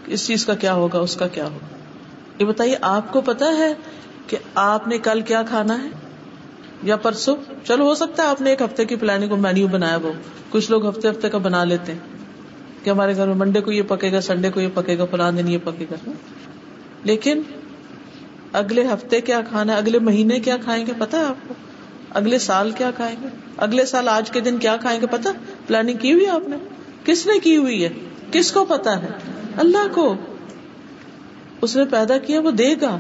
اس چیز کا کیا ہوگا؟ اس کا کیا ہوگا؟ یہ بتائیے، آپ کو پتا ہے کہ آپ نے کل کیا کھانا ہے؟ یا پرسوں؟ چلو ہو سکتا ہے آپ نے ایک ہفتے کی پلاننگ مینیو بنایا وہ کچھ لوگ ہفتے ہفتے کا بنا لیتے ہیں کہ ہمارے گھر میں منڈے کو یہ پکے گا سنڈے کو یہ پکے گا فلاں دن یہ پکے گا۔ لیکن اگلے ہفتے کیا کھانا ہے؟ اگلے مہینے کیا کھائیں گے؟ پتا ہے آپ کو؟ اگلے سال کیا کھائیں گے؟ اگلے سال آج کے دن کیا کھائیں گے؟ پتا؟ پلاننگ کی ہوئی آپ نے؟ کس نے کی ہوئی ہے؟ کس کو پتا ہے؟ اللہ کو۔ اس نے پیدا کیا، وہ دے گا۔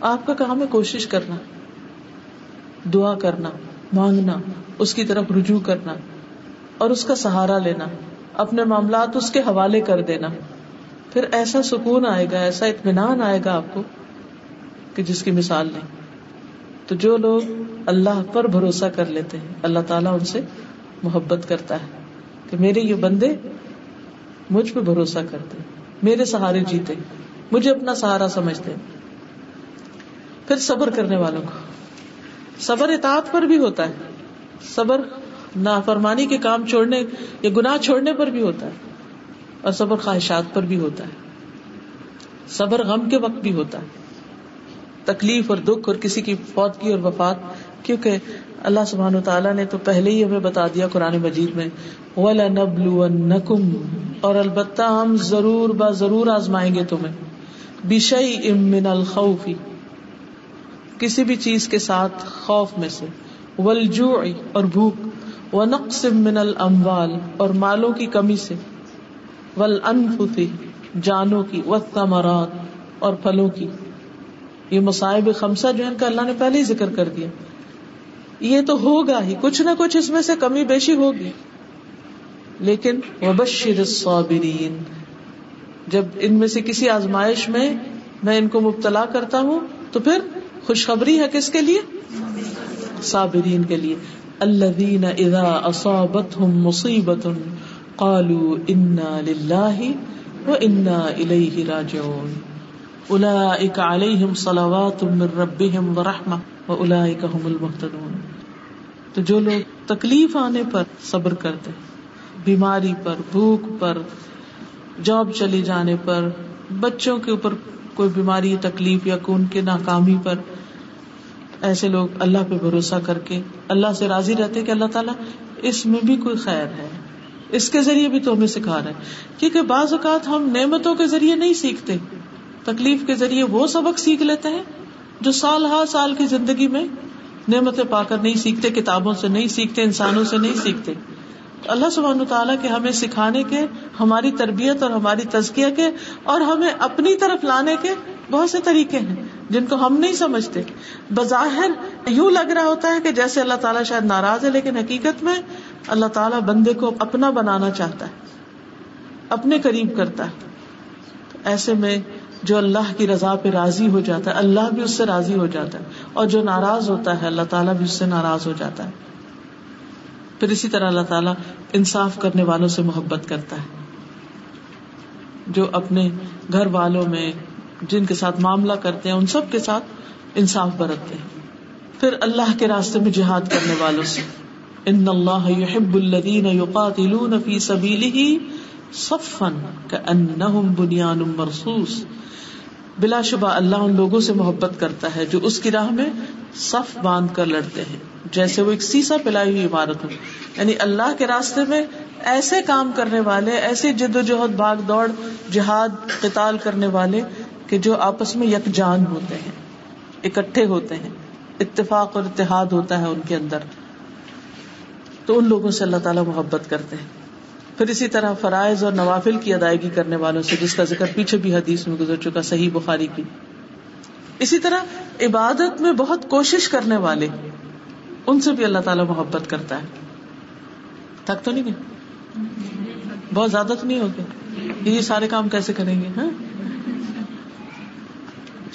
آپ کا کام ہے کوشش کرنا۔ دعا کرنا، مانگنا، اس کی طرف رجوع کرنا اور اس کا سہارا لینا، اپنے معاملات اس کے حوالے کر دینا۔ پھر ایسا سکون آئے گا، ایسا اطمینان آئے گا آپ کو کہ جس کی مثال نہیں۔ تو جو لوگ اللہ پر بھروسہ کر لیتے ہیں، اللہ تعالیٰ ان سے محبت کرتا ہے کہ میرے یہ بندے مجھ پہ بھروسہ کرتے میرے سہارے جیتے، مجھے اپنا سہارا سمجھتے پھر صبر کرنے والوں کو۔ صبر اطاعت پر بھی ہوتا ہے۔ صبر نافرمانی کے کام چھوڑنے یا گناہ چھوڑنے پر بھی ہوتا ہے۔ اور صبر خواہشات پر بھی ہوتا ہے۔ صبر غم کے وقت بھی ہوتا ہے۔ تکلیف اور دکھ اور کسی کی فوت کی اور وفات، کیونکہ اللہ سبحان تعالیٰ نے تو پہلے ہی ہمیں بتا دیا قرآن مجید میں اور البتہ ہم ضرور با ضرور آزمائیں گے تمہیں۔ بشئی امن الخوفی کسی بھی چیز کے ساتھ خوف میں سے۔ ولجو اور بھوک۔ و نقص من الاموال اور مالوں کی کمی سے۔ ول جانوں کی۔ و ثمرات اور پھلوں کی۔ یہ مصائب خمسہ جو ان کا اللہ نے پہلے ہی ذکر کر دیا۔ یہ تو ہوگا ہی، کچھ نہ کچھ اس میں سے کمی بیشی ہوگی۔ لیکن وبشر الصابرین، جب ان میں سے کسی آزمائش میں میں ان کو مبتلا کرتا ہوں، تو پھر خوشخبری ہے کس کے لیے؟ صابرین کے لیے۔ الذین اذا اصابتهم مصیبت قالوا انا للہ و انا الیہ راجعون۔ اولئک علیہم صلوات من ربهم ورحمہ و اولئک هم المهتدون تو جو لوگ تکلیف آنے پر صبر کرتے بیماری پر، بھوک پر، جاب چلی جانے پر، بچوں کے اوپر کوئی بیماری، تکلیف یا کون کے ناکامی پر ایسے لوگ اللہ پہ بھروسہ کر کے اللہ سے راضی رہتے کہ اللہ تعالیٰ اس میں بھی کوئی خیر ہے۔ اس کے ذریعے بھی تو ہمیں سکھا رہے کیونکہ بعض اوقات ہم نعمتوں کے ذریعے نہیں سیکھتے۔ تکلیف کے ذریعے وہ سبق سیکھ لیتے ہیں جو سال ہر سال کی زندگی میں نعمتیں پا کر نہیں سیکھتے، کتابوں سے نہیں سیکھتے، انسانوں سے نہیں سیکھتے۔ اللہ سبحان تعالیٰ کے ہمیں سکھانے کے، ہماری تربیت اور ہماری تزکیہ کے اور ہمیں اپنی طرف لانے کے بہت سے طریقے ہیں جن کو ہم نہیں سمجھتے۔ بظاہر یوں لگ رہا ہوتا ہے کہ جیسے اللہ تعالیٰ شاید ناراض ہے، لیکن حقیقت میں اللہ تعالیٰ بندے کو اپنا بنانا چاہتا ہے، اپنے قریب کرتا ہے۔ ایسے میں جو اللہ کی رضا پہ راضی ہو جاتا ہے، اللہ بھی اس سے راضی ہو جاتا ہے۔ اور جو ناراض ہوتا ہے، اللہ تعالیٰ بھی اس سے ناراض ہو جاتا ہے۔ پھر اسی طرح اللہ تعالیٰ انصاف کرنے والوں سے محبت کرتا ہے۔ جو اپنے گھر والوں میں جن کے ساتھ معاملہ کرتے ہیں، ان سب کے ساتھ انصاف برتتے ہیں۔ پھر اللہ کے راستے میں جہاد کرنے والوں سے۔ ان اللہ يحب الذين يقاتلون في سبيله صفا كانهم بنيان مرصوص۔ بلا شبہ اللہ ان لوگوں سے محبت کرتا ہے جو اس کی راہ میں صف باندھ کر لڑتے ہیں، جیسے وہ ایک سیسا پلائی ہوئی عمارت ہو۔ یعنی اللہ کے راستے میں ایسے کام کرنے والے، ایسے جد و جہد، بھاگ دوڑ، جہاد، قتال کرنے والے کہ جو آپس میں یکجان ہوتے ہیں، اکٹھے ہوتے ہیں، اتفاق اور اتحاد ہوتا ہے ان کے اندر، تو ان لوگوں سے اللہ تعالیٰ محبت کرتے ہیں۔ پھر اسی طرح فرائض اور نوافل کی ادائیگی کرنے والوں سے، جس کا ذکر پیچھے بھی حدیث میں گزر چکا، صحیح بخاری کی۔ اسی طرح عبادت میں بہت کوشش کرنے والے، ان سے بھی اللہ تعالیٰ محبت کرتا ہے۔ تھک تو نہیں گئے؟ بہت زیادہ تو نہیں ہو گیا یہ سارے کام کیسے کریں گے؟ ہاں؟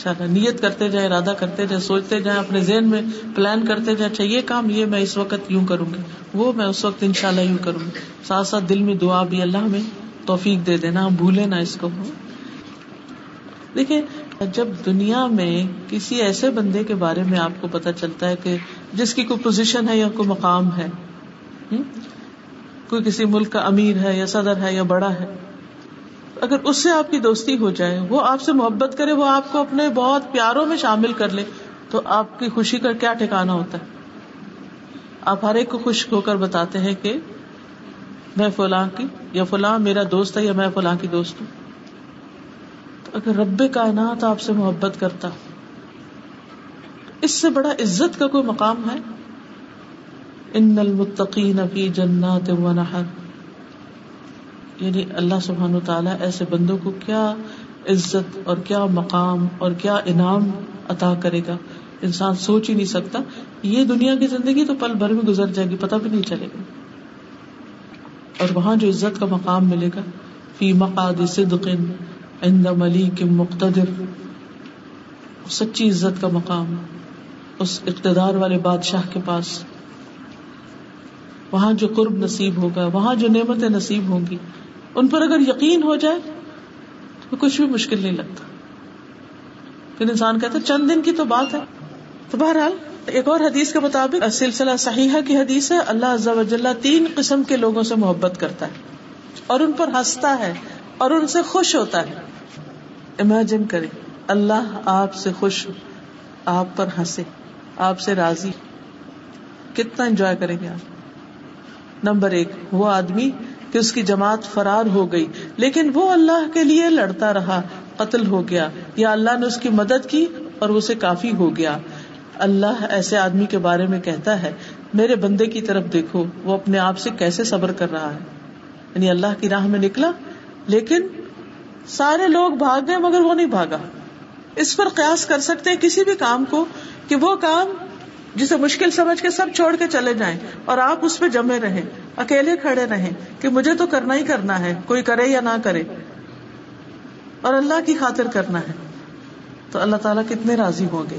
نیت کرتے جائیں، ارادہ کرتے جائیں، سوچتے جائیں، اپنے ذہن میں پلان کرتے جائیں اچھا یہ کام یہ میں اس وقت یوں کروں گی، وہ میں اس وقت ان شاء اللہ یوں کروں گی۔ ساتھ ساتھ دل میں دعا بھی اللہ میں توفیق دے دینا، ہم بھولے نا اس کو۔ دیکھیے جب دنیا میں کسی ایسے بندے کے بارے میں آپ کو پتا چلتا ہے کہ جس کی کوئی پوزیشن ہے یا کوئی مقام ہے کوئی کسی ملک کا امیر ہے یا صدر ہے یا بڑا ہے اگر اس سے آپ کی دوستی ہو جائے، وہ آپ سے محبت کرے، وہ آپ کو اپنے بہت پیاروں میں شامل کر لے، تو آپ کی خوشی کا کیا ٹھکانا ہوتا ہے؟ آپ ہر ایک کو خوش ہو کر بتاتے ہیں کہ میں فلاں کی، یا فلاں میرا دوست ہے، یا میں فلاں کی دوست ہوں۔ تو اگر رب کائنات آپ سے محبت کرتا، اس سے بڑا عزت کا کوئی مقام ہے؟ ان المتقین فی جنات و نہر۔ یعنی اللہ سبحان و تعالیٰ ایسے بندوں کو کیا عزت اور کیا مقام اور کیا انعام عطا کرے گا؟ انسان سوچ ہی نہیں سکتا۔ یہ دنیا کی زندگی تو پل بھر میں گزر جائے گی، پتہ بھی نہیں چلے گا۔ اور وہاں جو عزت کا مقام ملے گا، فی مقاد صدق عند ملیک مقتدر۔ سچی عزت کا مقام، اس اقتدار والے بادشاہ کے پاس۔ وہاں جو قرب نصیب ہوگا، وہاں جو نعمتیں نصیب ہوں گی ان پر اگر یقین ہو جائے تو کچھ بھی مشکل نہیں لگتا۔ پھر انسان کہتا چند دن کی تو بات ہے۔ تو بہرحال، ایک اور حدیث کے مطابق، سلسلہ صحیحہ کی حدیث ہے، اللہ عز و جل تین قسم کے لوگوں سے محبت کرتا ہے۔ اور ان پر ہنستا ہے، اور ان سے خوش ہوتا ہے۔ امیجن کرے اللہ آپ سے خوش، آپ پر ہنسے، آپ سے راضی۔ کتنا انجوائے کریں گے آپ۔ نمبر ایک، وہ آدمی کہ اس کی جماعت فرار ہو گئی۔ لیکن وہ اللہ کے لیے لڑتا رہا، قتل ہو گیا۔ یا اللہ نے اس کی مدد کی اور اسے کافی ہو گیا۔ اللہ ایسے آدمی کے بارے میں کہتا ہے، میرے بندے کی طرف دیکھو، وہ اپنے آپ سے کیسے صبر کر رہا ہے؟ یعنی اللہ کی راہ میں نکلا، لیکن سارے لوگ بھاگ گئے مگر وہ نہیں بھاگا۔ اس پر قیاس کر سکتے ہیں کسی بھی کام کو کہ وہ کام جسے مشکل سمجھ کے سب چھوڑ کے چلے جائیں اور آپ اس پہ جمے رہیں، اکیلے کھڑے رہیں کہ مجھے تو کرنا ہی کرنا ہے، کوئی کرے یا نہ کرے۔ اور اللہ کی خاطر کرنا ہے۔ تو اللہ تعالیٰ کتنے راضی ہوں گے۔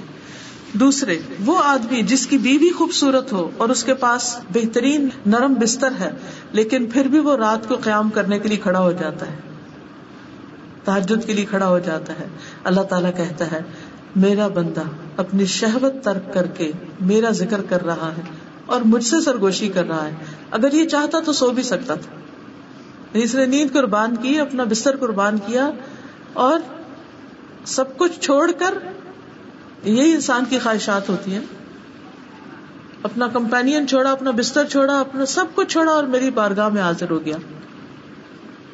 دوسرے، وہ آدمی جس کی بیوی خوبصورت ہو اور اس کے پاس بہترین نرم بستر ہے، لیکن پھر بھی وہ رات کو قیام کرنے کے لیے کھڑا ہو جاتا ہے۔ تحجد کے لیے کھڑا ہو جاتا ہے۔ اللہ تعالیٰ کہتا ہے میرا بندہ اپنی شہوت ترک کر کے میرا ذکر کر رہا ہے اور مجھ سے سرگوشی کر رہا ہے۔ اگر یہ چاہتا تو سو بھی سکتا تھا۔ یعنی اس نے نیند قربان کی، اپنا بستر قربان کیا اور سب کچھ چھوڑ کر یہی انسان کی خواہشات ہوتی ہیں۔ اپنا کمپینین چھوڑا، اپنا بستر چھوڑا، اپنا سب کچھ چھوڑا اور میری بارگاہ میں حاضر ہو گیا۔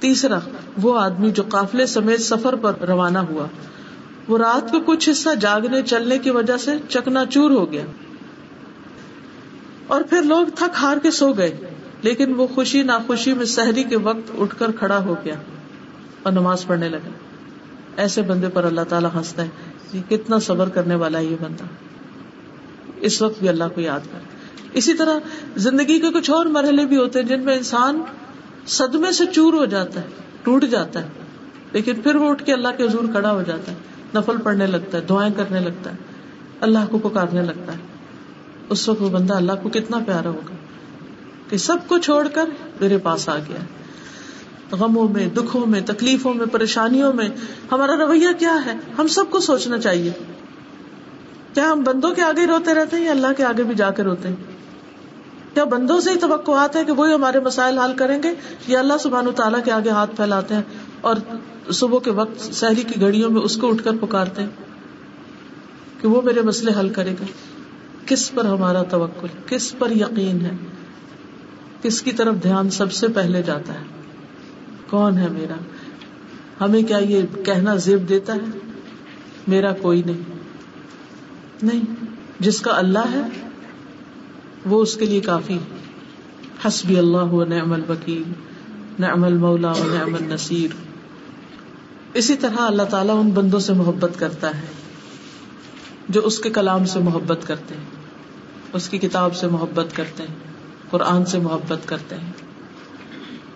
تیسرا، وہ آدمی جو قافلے سمیت سفر پر روانہ ہوا۔ وہ رات کو کچھ حصہ جاگنے چلنے کی وجہ سے چکنا چور ہو گیا اور پھر لوگ تھک ہار کے سو گئے لیکن وہ خوشی ناخوشی میں سحری کے وقت اٹھ کر کھڑا ہو گیا اور نماز پڑھنے لگا۔ ایسے بندے پر اللہ تعالیٰ ہنستا ہے۔ کتنا صبر کرنے والا ہے یہ بندہ۔ اس وقت بھی اللہ کو یاد کر۔ اسی طرح زندگی کے کچھ اور مرحلے بھی ہوتے ہیں جن میں انسان صدمے سے چور ہو جاتا ہے، ٹوٹ جاتا ہے، لیکن پھر وہ اٹھ کے اللہ کے حضور کھڑا ہو جاتا ہے۔ نفل پڑھنے لگتا ہے، دعائیں کرنے لگتا ہے، اللہ کو پکارنے لگتا ہے۔ اس وقت وہ بندہ اللہ کو کتنا پیارا ہوگا کہ سب کو چھوڑ کر میرے پاس آ گیا۔ غموں میں، دکھوں میں، تکلیفوں میں، پریشانیوں میں، ہمارا رویہ کیا ہے؟ ہم سب کو سوچنا چاہیے۔ کیا ہم بندوں کے آگے روتے رہتے ہیں یا اللہ کے آگے بھی جا کے روتے ہیں؟ کیا بندوں سے ہی توقعات ہے کہ وہی ہمارے مسائل حل کریں گے یا اللہ سبحان تعالیٰ کے آگے ہاتھ پھیلاتے ہیں؟ اور صبح کے وقت شہری کی گھڑیوں میں اس کو اٹھ کر پکارتے ہیں کہ وہ میرے مسئلے حل کرے گا۔ کس پر ہمارا توکل؟ کس پر یقین ہے؟ کس کی طرف دھیان سب سے پہلے جاتا ہے؟ کون ہے میرا؟ ہمیں کیا یہ کہنا زیب دیتا ہے؟ میرا کوئی نہیں۔ نہیں، جس کا اللہ ہے، وہ اس کے لیے کافی حسبی اللہ نعم الوکیل، نعم المولا و نعم النصیر۔ اسی طرح اللہ تعالیٰ ان بندوں سے محبت کرتا ہے، جو اس کے کلام سے محبت کرتے ہیں، اس کی کتاب سے محبت کرتے ہیں، قرآن سے محبت کرتے ہیں۔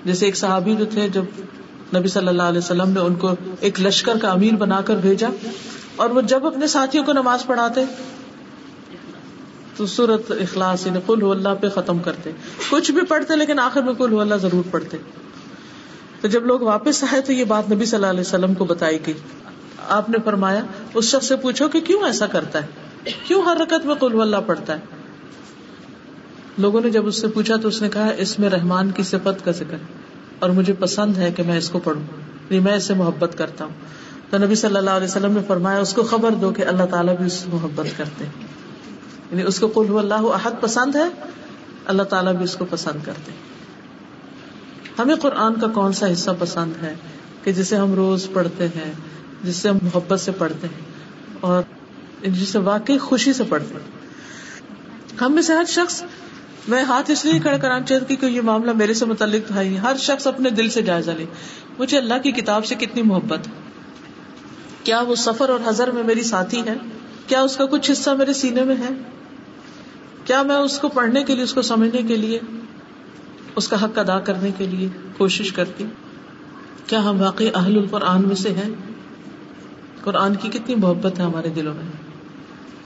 جیسے ایک صحابی جو تھے، جب نبی صلی اللہ علیہ وسلم نے ان کو ایک لشکر کا امیر بنا کر بھیجا، اور وہ جب اپنے ساتھیوں کو نماز پڑھاتے، تو سورت اخلاص یعنی کل اللہ پہ ختم کرتے۔ کچھ بھی پڑھتے لیکن آخر میں کل اللہ ضرور پڑھتے۔ تو جب لوگ واپس آئے تو یہ بات نبی صلی اللہ علیہ وسلم کو بتائی گئی۔ آپ نے فرمایا، اس شخص سے پوچھو کہ کیوں ایسا کرتا ہے؟ کیوں ہر رکت میں کل اللہ پڑھتا ہے؟ لوگوں نے جب اس سے پوچھا تو اس نے کہا، اس میں رحمان کی صفت کا ذکر اور مجھے پسند ہے کہ میں اس کو پڑھوں۔ یعنی میں اس سے محبت کرتا ہوں۔ تو نبی صلی اللہ علیہ وسلم نے فرمایا، اس کو خبر دو کہ اللہ تعالیٰ بھی اس سے محبت کرتے یعنی اس کو قلب اللہ احد پسند ہے، اللہ تعالیٰ بھی اس کو پسند کرتے ہمیں قرآن کا کون سا حصہ پسند ہے کہ جسے ہم روز پڑھتے ہیں جس سے ہم محبت سے پڑھتے ہیں اور جسے واقعی خوشی سے پڑھتے ہیں۔ ہم میں سے ہر شخص، میں ہاتھ اس لیے کھڑا کرانا چاہتی کہ یہ معاملہ میرے سے متعلق تھا ہر شخص اپنے دل سے جائزہ لے۔ مجھے اللہ کی کتاب سے کتنی محبت۔ کیا وہ سفر اور حضر میں میری ساتھی ہے کیا اس کا کچھ حصہ میرے سینے میں ہے؟ کیا میں اس کو پڑھنے کے لیے، اس کو سمجھنے کے لیے؟ اس کا حق ادا کرنے کے لیے کوشش کرتی کیا ہم واقعی اہل القرآن میں سے ہیں؟ قرآن کی کتنی محبت ہے ہمارے دلوں میں۔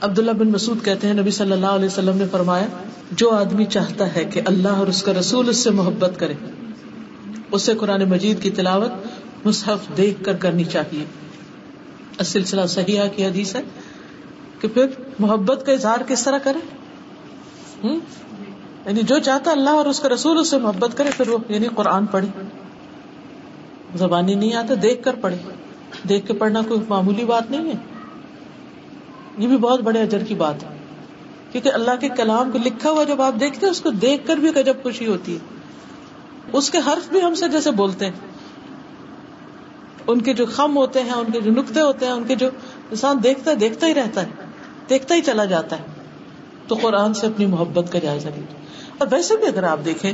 عبداللہ بن مسعود کہتے ہیں، نبی صلی اللہ علیہ وسلم نے فرمایا، جو آدمی چاہتا ہے کہ اللہ اور اس کا رسول اس سے محبت کرے، اسے قرآن مجید کی تلاوت مصحف دیکھ کر کرنی چاہیے۔ سلسلہ صحیح کی حدیث ہے کہ پھر محبت کا اظہار کس طرح کرے یعنی جو چاہتا اللہ اور اس کا رسول اس سے محبت کرے، پھر وہ یعنی قرآن پڑھے۔ زبانی نہیں آتا دیکھ کر پڑھے۔ دیکھ کے پڑھنا کوئی معمولی بات نہیں ہے۔ یہ بھی بہت بڑے اجر کی بات ہے۔ کیونکہ اللہ کے کلام کو لکھا ہوا جب آپ دیکھتے ہیں، اس کو دیکھ کر بھی گجب خوشی ہوتی ہے۔ اس کے حرف بھی ہم سے جیسے بولتے ہیں۔ ان کے جو خم ہوتے ہیں، ان کے جو نقطے ہوتے ہیں، ان کے جو انسان دیکھتا ہے، دیکھتا ہی رہتا ہے، دیکھتا ہی چلا جاتا ہے۔ تو قرآن سے اپنی محبت کا جائزہ لیجیے اور ویسے بھی اگر آپ دیکھیں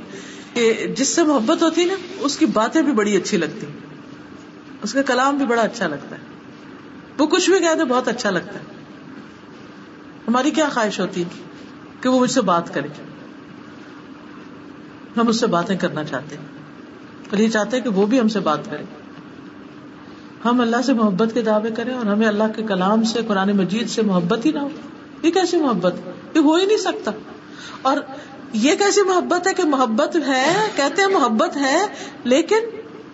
کہ جس سے محبت ہوتی ہے نا، اس کی باتیں بھی بڑی اچھی لگتی اس کا کلام بھی بڑا اچھا لگتا ہے۔ وہ کچھ بھی کہتے بہت اچھا لگتا ہے۔ ہماری کیا خواہش ہوتی ہے کہ وہ مجھ سے بات کرے؟ ہم اس سے باتیں کرنا چاہتے ہیں۔ اور یہ چاہتے ہیں کہ وہ بھی ہم سے بات کرے۔ ہم اللہ سے محبت کے دعوے کریں اور ہمیں اللہ کے کلام سے، قرآن مجید سے محبت ہی نہ ہو۔ یہ کیسی محبت؟ یہ ہو ہی نہیں سکتا۔ اور یہ کیسی محبت ہے کہ محبت ہے، کہتے ہیں محبت ہے، لیکن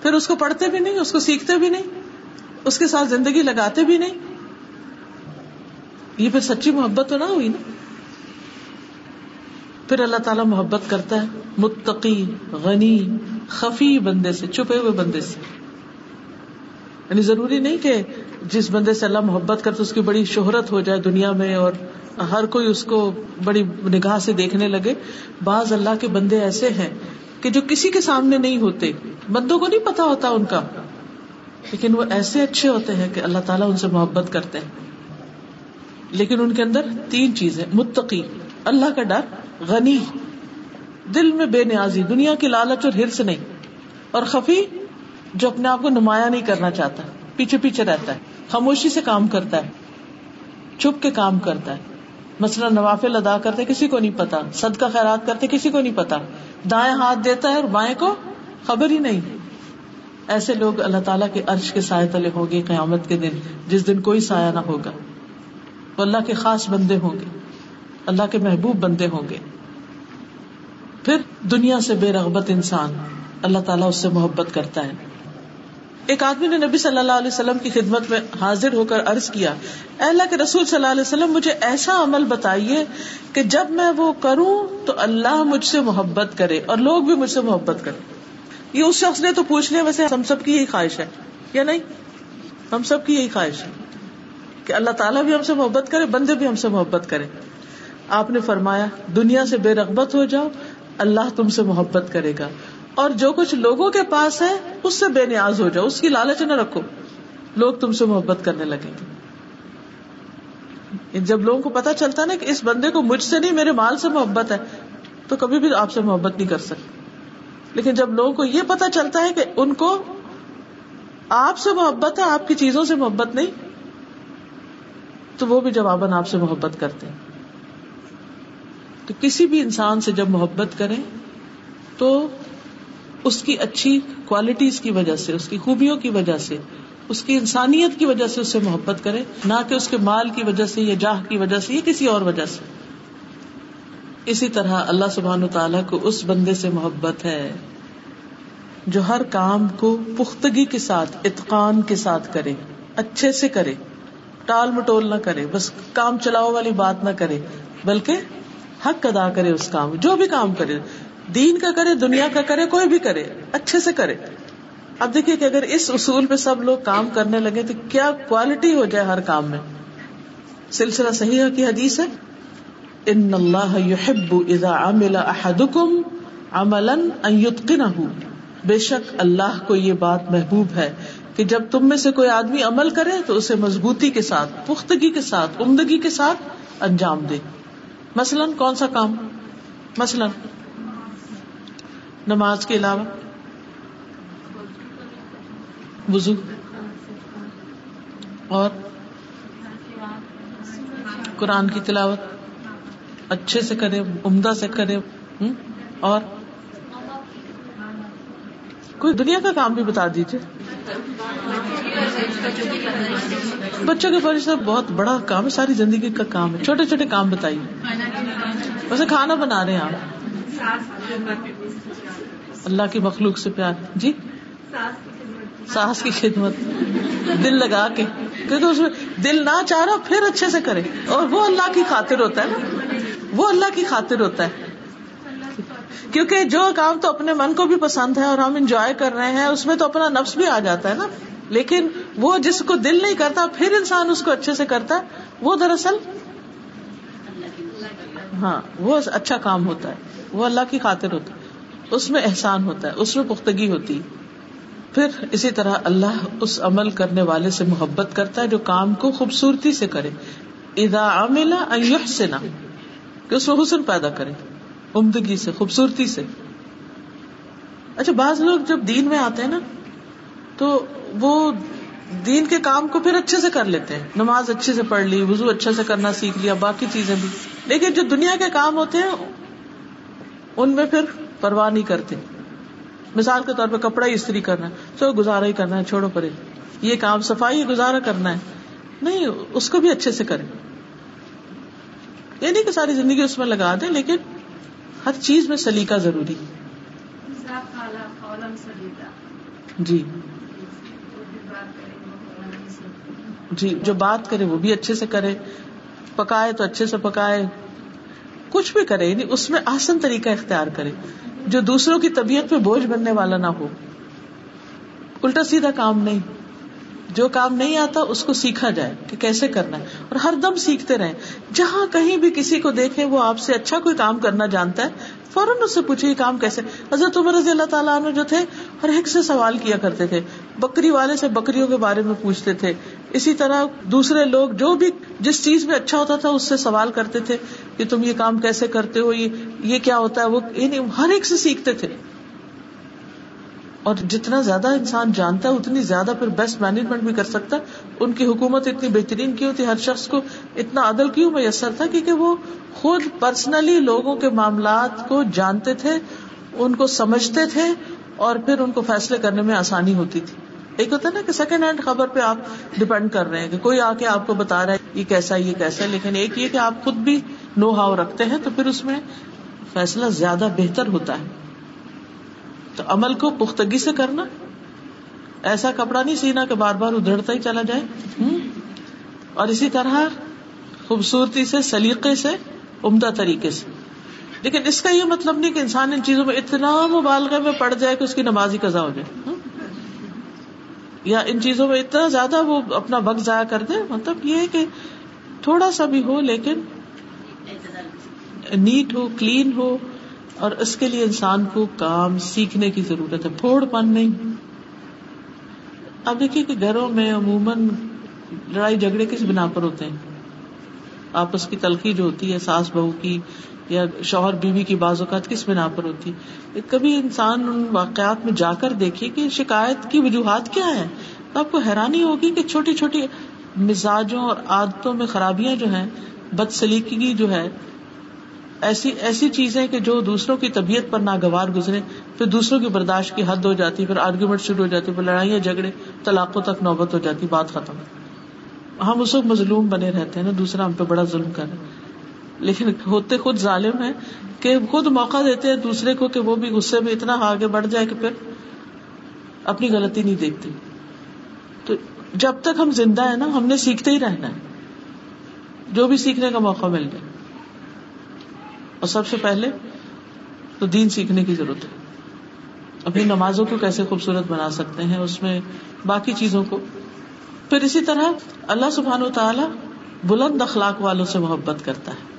پھر اس کو پڑھتے بھی نہیں، اس کو سیکھتے بھی نہیں، اس کے ساتھ زندگی لگاتے بھی نہیں۔ یہ پھر سچی محبت تو نہ ہوئی نا۔ پھر اللہ تعالیٰ محبت کرتا ہے۔ متقی، غنی، خفی بندے سے، چھپے ہوئے بندے سے۔ یعنی ضروری نہیں کہ جس بندے سے اللہ محبت کرتے اس کی بڑی شہرت ہو جائے دنیا میں اور ہر کوئی اس کو بڑی نگاہ سے دیکھنے لگے۔ بعض اللہ کے بندے ایسے ہیں کہ جو کسی کے سامنے نہیں ہوتے۔ بندوں کو نہیں پتا ہوتا ان کا۔ لیکن وہ ایسے اچھے ہوتے ہیں کہ اللہ تعالیٰ ان سے محبت کرتے ہیں۔ لیکن ان کے اندر تین چیزیں، متقی، اللہ کا ڈر، غنی، دل میں بے نیازی، دنیا کی لالچ اور ہرس نہیں۔ اور خفی، جو اپنے آپ کو نمایاں نہیں کرنا چاہتا، پیچھے پیچھے رہتا ہے۔ خاموشی سے کام کرتا ہے، چھپ کے کام کرتا ہے۔ مثلاً نوافل ادا کرتے، کسی کو نہیں پتا۔ سد کا خیرات کرتے، کسی کو نہیں پتا۔ دائیں ہاتھ دیتا ہے اور بائیں کو خبر ہی نہیں۔ ایسے لوگ اللہ تعالیٰ کے عرش کے سائے تلے ہوں گے قیامت کے دن، جس دن کوئی سایہ نہ ہوگا۔ وہ اللہ کے خاص بندے ہوں گے۔ اللہ کے محبوب بندے ہوں گے۔ پھر دنیا سے بے رغبت انسان اللہ تعالیٰ اس سے محبت کرتا ہے۔ ایک آدمی نے نبی صلی اللہ علیہ وسلم کی خدمت میں حاضر ہو کر عرض کیا، اے اللہ کے رسول صلی اللہ علیہ وسلم، مجھے ایسا عمل بتائیے کہ جب میں وہ کروں تو اللہ مجھ سے محبت کرے اور لوگ بھی مجھ سے محبت کرے یہ اس شخص نے تو پوچھ لیا، ویسے ہم سب کی یہی خواہش ہے یا نہیں؟ ہم سب کی یہی خواہش ہے کہ اللہ تعالیٰ بھی ہم سے محبت کرے، بندے بھی ہم سے محبت کرے آپ نے فرمایا، دنیا سے بے رغبت ہو جاؤ، اللہ تم سے محبت کرے گا۔ اور جو کچھ لوگوں کے پاس ہے، اس سے بے نیاز ہو جاؤ، اس کی لالچ نہ رکھو۔ لوگ تم سے محبت کرنے لگیں گے۔ جب لوگوں کو پتا چلتا نا کہ اس بندے کو مجھ سے نہیں، میرے مال سے محبت ہے، تو کبھی بھی آپ سے محبت نہیں کر سکتے۔ لیکن جب لوگوں کو یہ پتا چلتا ہے کہ ان کو آپ سے محبت ہے، آپ کی چیزوں سے محبت نہیں، تو وہ بھی جواباً آپ سے محبت کرتے ہیں۔ تو کسی بھی انسان سے جب محبت کریں، تو اس کی اچھی کوالٹیز کی وجہ سے، اس کی خوبیوں کی وجہ سے، اس کی انسانیت کی وجہ سے اس سے محبت کرے، نہ کہ اس کے مال کی وجہ سے، یا جاہ کی وجہ سے، یا کسی اور وجہ سے۔ اسی طرح اللہ سبحان تعالیٰ کو اس بندے سے محبت ہے جو ہر کام کو پختگی کے ساتھ، اتقان کے ساتھ کرے، اچھے سے کرے، ٹال مٹول نہ کرے، بس کام چلاؤ والی بات نہ کرے، بلکہ حق ادا کرے اس کام، جو بھی کام کرے۔ دین کا کرے، دنیا کا کرے، کوئی بھی کرے، اچھے سے کرے۔ اب دیکھیے کہ اگر اس اصول پہ سب لوگ کام کرنے لگے تو کیا کوالٹی ہو جائے ہر کام میں؟ سلسلہ صحیح کی حدیث ہے؟ ان اللہ يحب اذا عمل احدكم عملا ان يتقنه بے شک اللہ کو یہ بات محبوب ہے کہ جب تم میں سے کوئی آدمی عمل کرے تو اسے مضبوطی کے ساتھ، پختگی کے ساتھ، عمدگی کے ساتھ انجام دے۔ مثلاً کون سا کام؟ مثلاً نماز کے علاوہ؟ وزو اور؟ قرآن کی تلاوت؟ اچھے سے کرے، عمدہ سے کرے اور؟ کوئی دنیا کا کام بھی بتا دیجیے بچوں کے پریش بہت بڑا کام ہے، ساری زندگی کا کام ہے۔ چھوٹے چھوٹے کام بتائیے۔ ویسے کھانا بنا رہے ہیں آپ۔ اللہ کی مخلوق سے پیار۔ جی؟ ساس کی خدمت۔ دل لگا کے۔ کیونکہ اس میں دل نہ چاہ رہا، پھر اچھے سے کرے۔ اور وہ اللہ کی خاطر ہوتا ہے نا۔ وہ اللہ کی خاطر ہوتا ہے۔ کیونکہ جو کام تو اپنے من کو بھی پسند ہے اور ہم انجوائے کر رہے ہیں، اس میں تو اپنا نفس بھی آ جاتا ہے نا۔ لیکن وہ جس کو دل نہیں کرتا، پھر انسان اس کو اچھے سے کرتا ہے۔ وہ دراصل ہاں وہ اچھا کام ہوتا ہے۔ وہ اللہ کی خاطر ہوتا ہے۔ اس میں احسان ہوتا ہے، اس میں پختگی ہوتی۔ پھر اسی طرح اللہ اس عمل کرنے والے سے محبت کرتا ہے جو کام کو خوبصورتی سے کرے۔ ادا عملہ سے نہ کہ اس میں حسن پیدا کرے، عمدگی سے، خوبصورتی سے۔ اچھا بعض لوگ جب دین میں آتے ہیں نا، تو وہ دین کے کام کو پھر اچھے سے کر لیتے ہیں۔ نماز اچھے سے پڑھ لی وزو اچھے سے کرنا سیکھ لیا، باقی چیزیں بھی۔ لیکن جو دنیا کے کام ہوتے ہیں، ان میں پھر پرواہ نہیں کرتے۔ مثال کے طور پہ کپڑا ہی استری کرنا ہے تو گزارا ہی کرنا ہے، چھوڑو پڑے یہ کام صفائی گزارا کرنا ہے۔ نہیں، اس کو بھی اچھے سے کرے یہ نہیں کہ ساری زندگی اس میں لگا دیں، لیکن ہر چیز میں سلیقہ ضروری۔ جی۔ جی جو بات کرے وہ بھی اچھے سے کرے۔ پکائے تو اچھے سے پکائے۔ کچھ بھی کرے یعنی اس میں آسن طریقہ اختیار کرے، جو دوسروں کی طبیعت پہ بوجھ بننے والا نہ ہو۔ الٹا سیدھا کام نہیں۔ جو کام نہیں آتا، اس کو سیکھا جائے کہ کیسے کرنا ہے۔ اور ہر دم سیکھتے رہے جہاں کہیں بھی کسی کو دیکھے، وہ آپ سے اچھا کوئی کام کرنا جانتا ہے، فوراً اس سے پوچھے یہ کام کیسے۔ حضرت عمر رضی اللہ تعالیٰ عنہ جو تھے، ہر ایک سے سوال کیا کرتے تھے۔ بکری والے سے بکریوں کے بارے میں پوچھتے تھے۔ اسی طرح دوسرے لوگ جو بھی جس چیز میں اچھا ہوتا تھا اس سے سوال کرتے تھے کہ تم یہ کام کیسے کرتے ہو؟ یہ کیا ہوتا ہے؟ وہ یعنی ہر ایک سے سیکھتے تھے۔ اور جتنا زیادہ انسان جانتا ہے، اتنی زیادہ پھر بیسٹ مینجمنٹ بھی کر سکتا ان کی حکومت اتنی بہترین کی ہوتی ہر شخص کو اتنا عدل کیوں میسر تھا؟ کیونکہ وہ خود پرسنلی لوگوں کے معاملات کو جانتے تھے، ان کو سمجھتے تھے اور پھر ان کو فیصلے کرنے میں آسانی ہوتی تھی۔ ایک ہوتا ہے نا کہ سیکنڈ ہینڈ خبر پہ آپ ڈپینڈ کر رہے ہیں کہ کوئی آ کے آپ کو بتا رہا ہے یہ کیسا یہ کیسا ہے، لیکن ایک یہ کہ آپ خود بھی نو ہاؤ رکھتے ہیں تو پھر اس میں فیصلہ زیادہ بہتر ہوتا ہے۔ تو عمل کو پختگی سے کرنا، ایسا کپڑا نہیں سینا کہ بار بار ادھرتا ہی چلا جائے۔ اور اسی طرح خوبصورتی سے، سلیقے سے، عمدہ طریقے سے۔ لیکن اس کا یہ مطلب نہیں کہ انسان ان چیزوں میں اتنا مبالغہ میں پڑ جائے کہ اس کی نمازی قزا ہو جائے۔ یا ان چیزوں میں اتنا زیادہ وہ اپنا وقت ضائع کر دے مطلب یہ کہ تھوڑا سا بھی ہو لیکن نیٹ ہو، کلین ہو اور اس کے لیے انسان کو کام سیکھنے کی ضرورت ہے، پھوڑ پن نہیں۔ اب دیکھیے کہ گھروں میں عموماً لڑائی جھگڑے کس بنا پر ہوتے ہیں؟ آپس کی تلخی جو ہوتی ہے، ساس بہو کی یا شوہر بیوی کی بعض اوقات کس بنا پر ہوتی ہے۔ کبھی انسان ان واقعات میں جا کر دیکھیے کہ شکایت کی وجوہات کیا ہے تو آپ کو حیرانی ہوگی کہ چھوٹی چھوٹی مزاجوں اور عادتوں میں خرابیاں جو ہیں بد سلیقگی جو ہے، ایسی ایسی چیزیں کہ جو دوسروں کی طبیعت پر ناگوار گزرے، پھر دوسروں کی برداشت کی حد ہو جاتی، پھر آرگیومنٹ شروع ہو جاتی، پھر لڑائیاں جھگڑے، طلاقوں تک نوبت ہو جاتی، بات ختم۔ ہم اس وقت مظلوم بنے رہتے ہیں نا، دوسرا ہم پہ بڑا ظلم کر رہے لیکن ہوتے خود ظالم ہے کہ خود موقع دیتے ہیں دوسرے کو کہ وہ بھی غصے میں اتنا آگے بڑھ جائے کہ پھر اپنی غلطی نہیں دیکھتی تو جب تک ہم زندہ ہیں نا، ہم نے سیکھتے ہی رہنا ہے۔ جو بھی سیکھنے کا موقع مل جائے۔ اور سب سے پہلے تو دین سیکھنے کی ضرورت ہے۔ اپنی نمازوں کو کیسے خوبصورت بنا سکتے ہیں، اس میں باقی چیزوں کو۔ پھر اسی طرح اللہ سبحان و تعالی بلند اخلاق والوں سے محبت کرتا ہے۔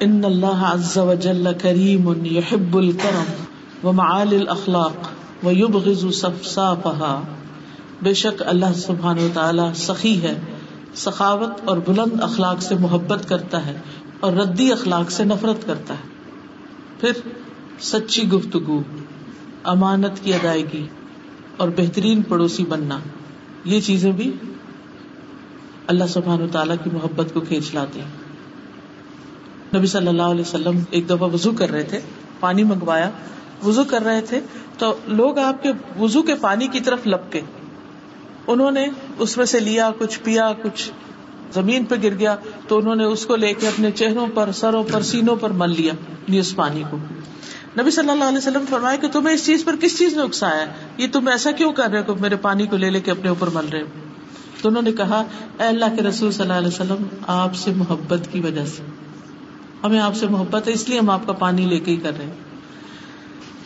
ان اللہ عز و جل کریم يحب الكرم ومعال الاخلاق ويبغض صفصافها بے شک اللہ سبحان و تعالی سخی ہے، سخاوت اور بلند اخلاق سے محبت کرتا ہے اور ردی اخلاق سے نفرت کرتا ہے۔ پھر سچی گفتگو، امانت کی ادائیگی اور بہترین پڑوسی بننا، یہ چیزیں بھی اللہ سبحان تعالیٰ کی محبت کو کھینچ لاتے ہیں۔ نبی صلی اللہ علیہ وسلم ایک دفعہ وزو کر رہے تھے، پانی منگوایا۔ وزو کر رہے تھے تو لوگ آپ کے وزو کے پانی کی طرف لپکے۔ انہوں نے اس میں سے لیا، کچھ پیا، کچھ زمین پہ گر گیا۔ تو انہوں نے اس کو لے کے اپنے چہروں پر، سروں پر، سینوں پر مل لیا اس پانی کو۔ نبی صلی اللہ علیہ وسلم فرمایا کہ تمہیں اس چیز پر کس چیز نے اکسایا؟ یہ تم ایسا کیوں کر رہے ہو میرے پانی کو لے لے کے اپنے اوپر مل رہے ہو؟ تو انہوں نے کہا، اے اللہ کے رسول صلی اللہ علیہ وسلم، آپ سے محبت کی وجہ سے۔ ہمیں آپ سے محبت ہے، اس لیے ہم آپ کا پانی لے کے ہی کر رہے ہیں۔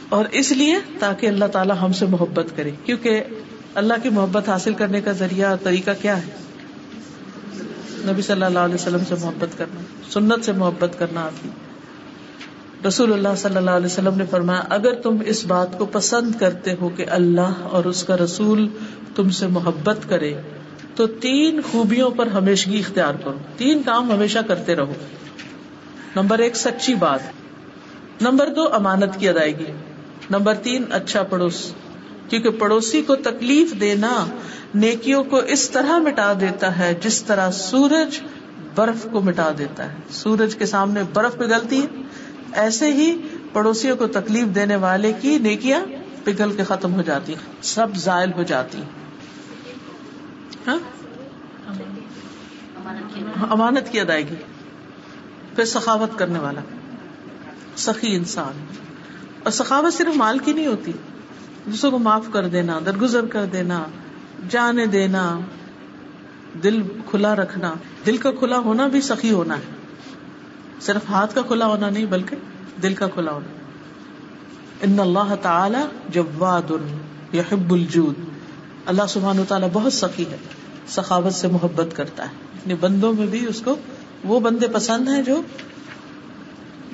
اور اس لیے تاکہ اللہ تعالیٰ ہم سے محبت کرے، کیونکہ اللہ کی محبت حاصل کرنے کا ذریعہ اور طریقہ کیا ہے؟ نبی صلی اللہ علیہ وسلم سے محبت کرنا، سنت سے محبت کرنا آپ کی۔ رسول اللہ صلی اللہ علیہ وسلم نے فرمایا، اگر تم اس بات کو پسند کرتے ہو کہ اللہ اور اس کا رسول تم سے محبت کرے، تو تین خوبیوں پر ہمیشگی اختیار کرو۔ تین کام ہمیشہ کرتے رہو۔ نمبر ایک سچی بات، نمبر دو امانت کی ادائیگی، نمبر تین اچھا پڑوس، کیونکہ پڑوسی کو تکلیف دینا نیکیوں کو اس طرح مٹا دیتا ہے جس طرح سورج برف کو مٹا دیتا ہے۔ سورج کے سامنے برف پگھلتی ہے ایسے ہی پڑوسیوں کو تکلیف دینے والے کی نیکیاں پگھل کے ختم ہو جاتی سب زائل ہو جاتی ہاں؟ امانت کی ادائیگی۔ پھر سخاوت کرنے والا سخی انسان اور سخاوت صرف مال کی نہیں ہوتی، دوسروں کو معاف کر دینا، درگزر کر دینا، جانے دینا، دل کھلا رکھنا۔ دل کا کھلا ہونا بھی سخی ہونا ہے۔ صرف ہاتھ کا کھلا ہونا نہیں، بلکہ دل کا کھلا ہونا۔ ان اللہ تعالی جواد یحب الجود۔ اللہ سبحان تعالیٰ بہت سخی ہے، سخاوت سے محبت کرتا ہے۔ اپنے بندوں میں بھی اس کو وہ بندے پسند ہیں جو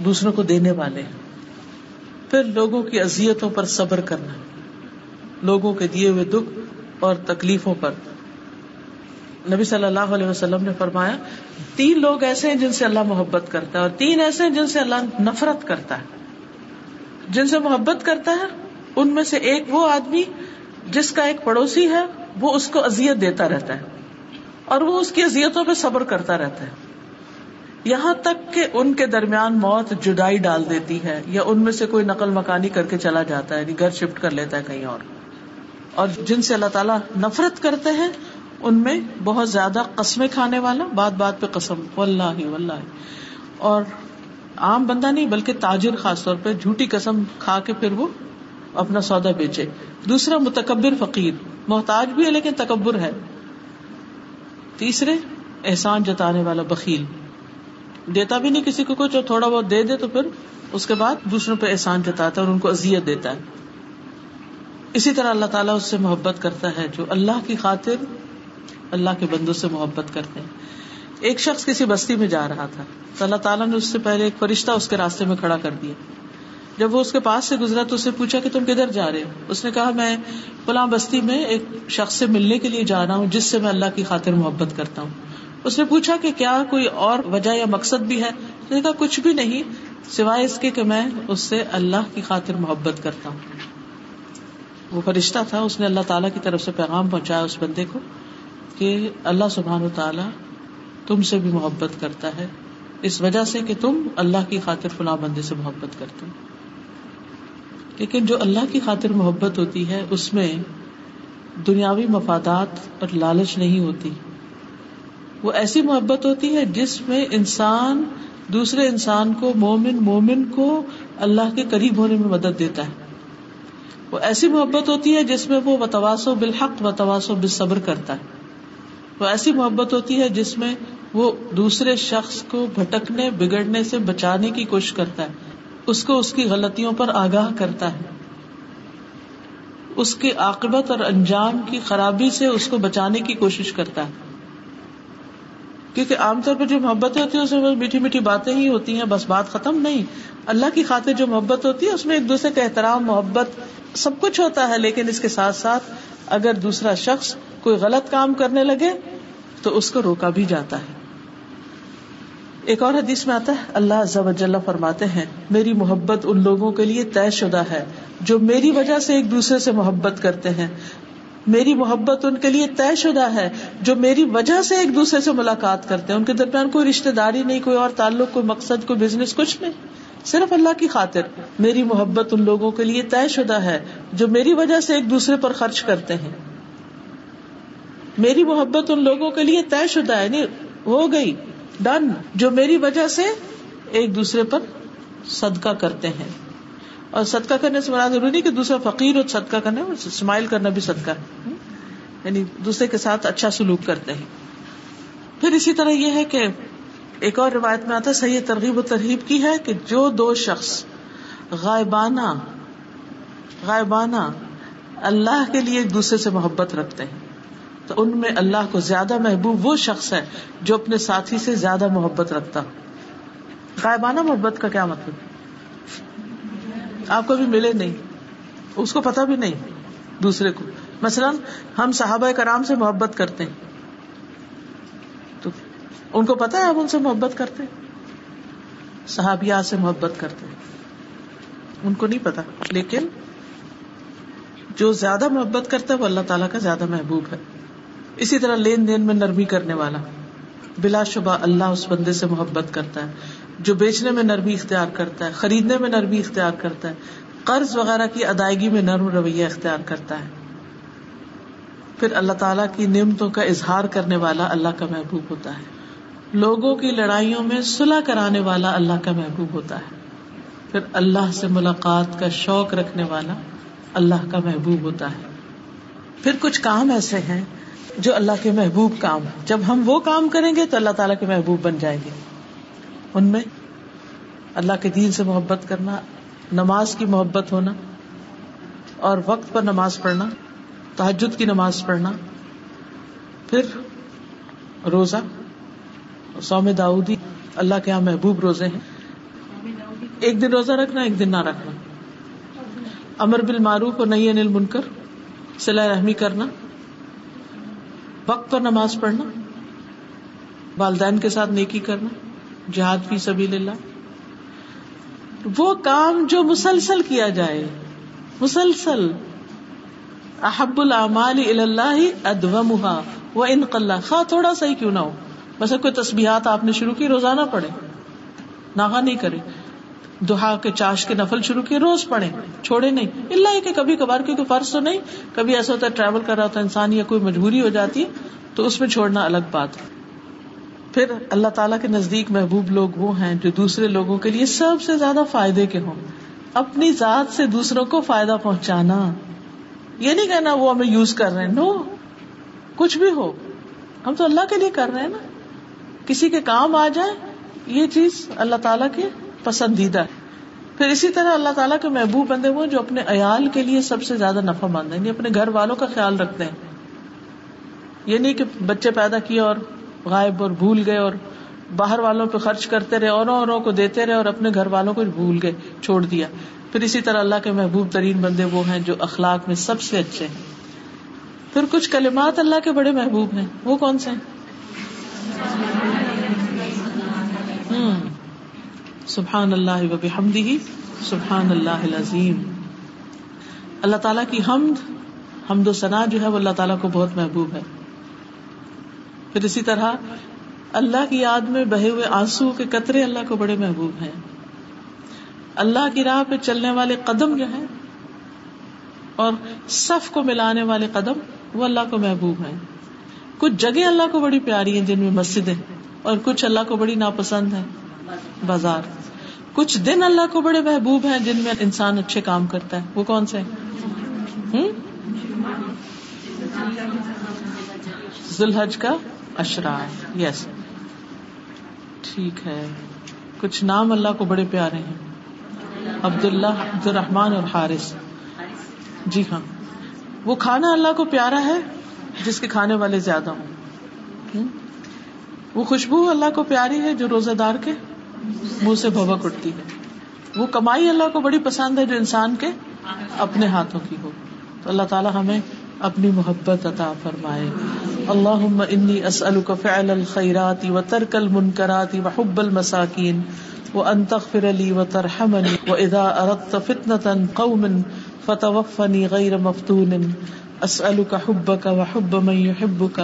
دوسروں کو دینے والے ہیں۔ پھر لوگوں کی اذیتوں پر صبر کرنا، لوگوں کے دیے ہوئے دکھ اور تکلیفوں پر۔ نبی صلی اللہ علیہ وسلم نے فرمایا، تین لوگ ایسے ہیں جن سے اللہ محبت کرتا ہے اور تین ایسے ہیں جن سے اللہ نفرت کرتا ہے۔ جن سے محبت کرتا ہے، ان میں سے ایک وہ آدمی جس کا ایک پڑوسی ہے، وہ اس کو ازیت دیتا رہتا ہے اور وہ اس کی ازیتوں پہ صبر کرتا رہتا ہے۔ یہاں تک کہ ان کے درمیان موت جدائی ڈال دیتی ہے یا ان میں سے کوئی نقل مکانی کر کے چلا جاتا ہے یعنی گھر شفٹ کر لیتا ہے کہیں اور۔ اور جن سے اللہ تعالیٰ نفرت کرتے ہیں، ان میں بہت زیادہ قسمیں کھانے والا، بات بات پہ قسم، واللہ واللہ۔ اور عام بندہ نہیں، بلکہ تاجر خاص طور پہ جھوٹی قسم کھا کے پھر وہ اپنا سودا بیچے۔ دوسرا، متکبر فقیر۔ محتاج بھی ہے لیکن تکبر ہے۔ تیسرے، احسان جتانے والا بکیل دیتا بھی نہیں، کسی کو کچھ تھوڑا بہت دے دے تو پھر اس کے بعد دوسروں پہ احسان جتاتا ہے اور ان کو ازیت دیتا ہے۔ اسی طرح اللہ تعالیٰ اس سے محبت کرتا ہے جو اللہ کی خاطر اللہ کے بندوں سے محبت کرتے ہیں۔ ایک شخص کسی بستی میں جا رہا تھا، تو اللہ تعالیٰ نے اس سے پہلے ایک فرشتہ اس کے راستے میں کھڑا کر دیا۔ جب وہ اس کے پاس سے گزرا تو اسے پوچھا کہ تم کدھر جا رہے ہو؟ اس نے کہا، میں فلاں بستی میں ایک شخص سے ملنے کے لیے جا رہا ہوں، جس سے میں اللہ کی خاطر محبت کرتا ہوں۔ اس نے پوچھا کہ کیا کوئی اور وجہ یا مقصد بھی ہے؟ اس نے کہا، کچھ بھی نہیں، سوائے اس کے کہ میں اس سے اللہ کی خاطر محبت کرتا ہوں۔ وہ فرشتہ تھا، اس نے اللہ تعالیٰ کی طرف سے پیغام پہنچایا اس بندے کو کہ اللہ سبحان و تعالیٰ تم سے بھی محبت کرتا ہے۔ اس وجہ سے کہ تم اللہ کی خاطر فلاں بندے سے محبت کرتے ہو۔ لیکن جو اللہ کی خاطر محبت ہوتی ہے، اس میں دنیاوی مفادات اور لالچ نہیں ہوتی۔ وہ ایسی محبت ہوتی ہے جس میں انسان دوسرے انسان کو، مومن مومن کو اللہ کے قریب ہونے میں مدد دیتا ہے۔ وہ ایسی محبت ہوتی ہے جس میں وہ بتواس و بالحق بتواس و بصبر کرتا ہے۔ وہ ایسی محبت ہوتی ہے جس میں وہ دوسرے شخص کو بھٹکنے، بگڑنے سے بچانے کی کوشش کرتا ہے۔ اس کو اس کی غلطیوں پر آگاہ کرتا ہے۔ اس کے عاقبت اور انجام کی خرابی سے اس کو بچانے کی کوشش کرتا ہے۔ کیونکہ عام طور پر جو محبتیں ہوتی ہیں، اس میں میٹھی میٹھی باتیں ہی ہوتی ہیں، بس بات ختم نہیں۔ اللہ کی خاطر جو محبت ہوتی ہے، اس میں ایک دوسرے کا احترام، محبت، سب کچھ ہوتا ہے، لیکن اس کے ساتھ ساتھ اگر دوسرا شخص کوئی غلط کام کرنے لگے، تو اس کو روکا بھی جاتا ہے۔ ایک اور حدیث میں آتا ہے، اللہ فرماتے ہیں، میری محبت ان لوگوں کے لیے طے شدہ ہے جو میری وجہ سے ایک دوسرے سے محبت کرتے ہیں۔ میری محبت ان کے لیے طے شدہ ہے، جو میری وجہ سے ایک دوسرے سے ملاقات کرتے ہیں۔ ان کے درمیان کوئی رشتے داری نہیں، کوئی اور تعلق، کوئی مقصد، کوئی بزنس کچھ نہیں۔ صرف اللہ کی خاطر میری محبت ان لوگوں کے لیے طے شدہ ہے، جو میری وجہ سے ایک دوسرے پر خرچ کرتے ہیں۔ میری محبت ان لوگوں کے لیے طے شدہ ہے یعنی ہو گئی ڈن جو میری وجہ سے ایک دوسرے پر صدقہ کرتے ہیں۔ اور صدقہ کرنے سے مراد ضروری کہ دوسرا فقیر اور صدقہ کرنا اسمائل کرنا بھی صدقہ ہے۔ یعنی دوسرے کے ساتھ اچھا سلوک کرتے ہیں۔ پھر اسی طرح یہ ہے کہ ایک اور روایت میں آتا ہے، صحیح ترغیب و ترغیب کی ہے کہ جو دو شخص غائبانہ غائبانہ اللہ کے لیے ایک دوسرے سے محبت رکھتے ہیں، تو ان میں اللہ کو زیادہ محبوب وہ شخص ہے جو اپنے ساتھی سے زیادہ محبت رکھتا غائبانہ محبت کا کیا مطلب؟ آپ کو بھی ملے نہیں۔ اس کو پتا بھی نہیں۔ دوسرے کو۔ مثلاً ہم صحابہ کرام سے محبت کرتے ہیں۔ تو ان کو پتا ہے ہم ان سے محبت کرتے صحابیات سے محبت کرتے ان کو نہیں پتا لیکن جو زیادہ محبت کرتا ہے وہ اللہ تعالیٰ کا زیادہ محبوب ہے۔ اسی طرح لین دین میں نرمی کرنے والا۔ بلا شبہ اللہ اس بندے سے محبت کرتا ہے۔ جو بیچنے میں نرمی اختیار کرتا ہے، خریدنے میں نرمی اختیار کرتا ہے، قرض وغیرہ کی ادائیگی میں نرم رویہ اختیار کرتا ہے۔ پھر اللہ تعالیٰ کی نعمتوں کا اظہار کرنے والا اللہ کا محبوب ہوتا ہے۔ لوگوں کی لڑائیوں میں صلح کرانے والا اللہ کا محبوب ہوتا ہے۔ پھر اللہ سے ملاقات کا شوق رکھنے والا اللہ کا محبوب ہوتا ہے۔ پھر کچھ کام ایسے ہیں جو اللہ کے محبوب کام جب ہم وہ کام کریں گے تو اللہ تعالیٰ کے محبوب بن جائیں گے۔ ان میں اللہ کے دین سے محبت کرنا، نماز کی محبت ہونا، اور وقت پر نماز پڑھنا تحجد کی نماز پڑھنا، پھر روزہ سوم داؤدی، اللہ کے یہاں محبوب روزے ہیں۔ ایک دن روزہ رکھنا، ایک دن نہ رکھنا۔ امر بل معروف اور نئی انل منکر صلاح رحمی کرنا، وقت پر نماز پڑھنا، والدین کے ساتھ نیکی کرنا۔ جہاد فی سبیل اللہ۔ وہ کام جو مسلسل کیا جائے، مسلسل۔ احب العمال اللہ ادومها وہ ان خواہ تھوڑا سا ہی کیوں نہ ہو۔ بس کوئی تسبیحات آپ نے شروع کی، روزانہ پڑھے ناغا نہیں کرے دہا کے چاش کے نفل شروع کیے، روز پڑھے چھوڑے نہیں۔ اللہ کہ کبھی کبھار، کیونکہ فرض تو نہیں۔ کبھی ایسا ہوتا ہے ٹریول کر رہا ہوتا ہے انسان یا کوئی مجبوری ہو جاتی ہے، تو اس میں چھوڑنا الگ بات ہے۔ پھر اللہ تعالیٰ کے نزدیک محبوب لوگ وہ ہیں جو دوسرے لوگوں کے لیے سب سے زیادہ فائدے کے ہوں۔ اپنی ذات سے دوسروں کو فائدہ پہنچانا۔ یہ نہیں کہنا وہ ہمیں یوز کر رہے ہیں۔ نو کچھ بھی ہو۔ ہم تو اللہ کے لیے کر رہے ہیں نا۔ کسی کے کام آ جائے، یہ چیز اللہ تعالیٰ کے پسندیدہ ہے۔ پھر اسی طرح اللہ تعالیٰ کے محبوب بندے وہ جو اپنے عیال کے لیے سب سے زیادہ نفع مانتے ہیں یعنی اپنے گھر والوں کا خیال رکھتے ہیں۔ یہ نہیں کہ بچے پیدا کیے اور غائب اور بھول گئے اور باہر والوں پہ خرچ کرتے رہے، اوروں اوروں کو دیتے رہے اور اپنے گھر والوں کو بھول گئے چھوڑ دیا۔ پھر اسی طرح اللہ کے محبوب ترین بندے وہ ہیں جو اخلاق میں سب سے اچھے ہیں۔ پھر کچھ کلمات اللہ کے بڑے محبوب ہیں۔ وہ کون سے سبحان اللہ و بحمدہ سبحان اللہ العظیم۔ اللہ تعالیٰ کی حمد حمد و ثنا جو ہے وہ اللہ تعالیٰ کو بہت محبوب ہے۔ پھر اسی طرح اللہ کی یاد میں بہے ہوئے آنسو کے قطرے اللہ کو بڑے محبوب ہیں۔ اللہ کی راہ پہ چلنے والے قدم جو ہے اور صف کو ملانے والے قدم وہ اللہ کو محبوب ہیں۔ کچھ جگہ اللہ کو بڑی پیاری ہیں جن میں مسجد اور کچھ اللہ کو بڑی ناپسند ہے بازار۔ کچھ دن اللہ کو بڑے محبوب ہیں جن میں انسان اچھے کام کرتا ہے۔ وہ کون سے ذوالحج کا اشرار یس ٹھیک ہے۔ کچھ نام اللہ کو بڑے پیارے ہیں۔ عبد اللہ عبد الرحمان اور حارث۔ جی ہاں۔ وہ کھانا اللہ کو پیارا ہے، جس کے کھانے والے زیادہ ہوں۔ وہ خوشبو اللہ کو پیاری ہے، جو روزے دار کے منہ سے بھوک اٹھتی ہے۔ وہ کمائی اللہ کو بڑی پسند ہے، جو انسان کے اپنے ہاتھوں کی ہو۔ تو اللہ تعالیٰ ہمیں اپنی محبت عطا فرمائے۔ اللہ انی اسألک فعل الخیرات و ترک المنکرات و حب المساکین و وان تغفر لي وترحمني واذا اردت فتنه قوم فتوفني غير مفتون۔ اسالك حبك وحب من يحبك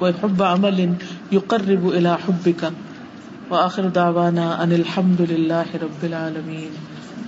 وحب عمل يقرب الى حبك واخر دعوانا ان الحمد لله رب العالمين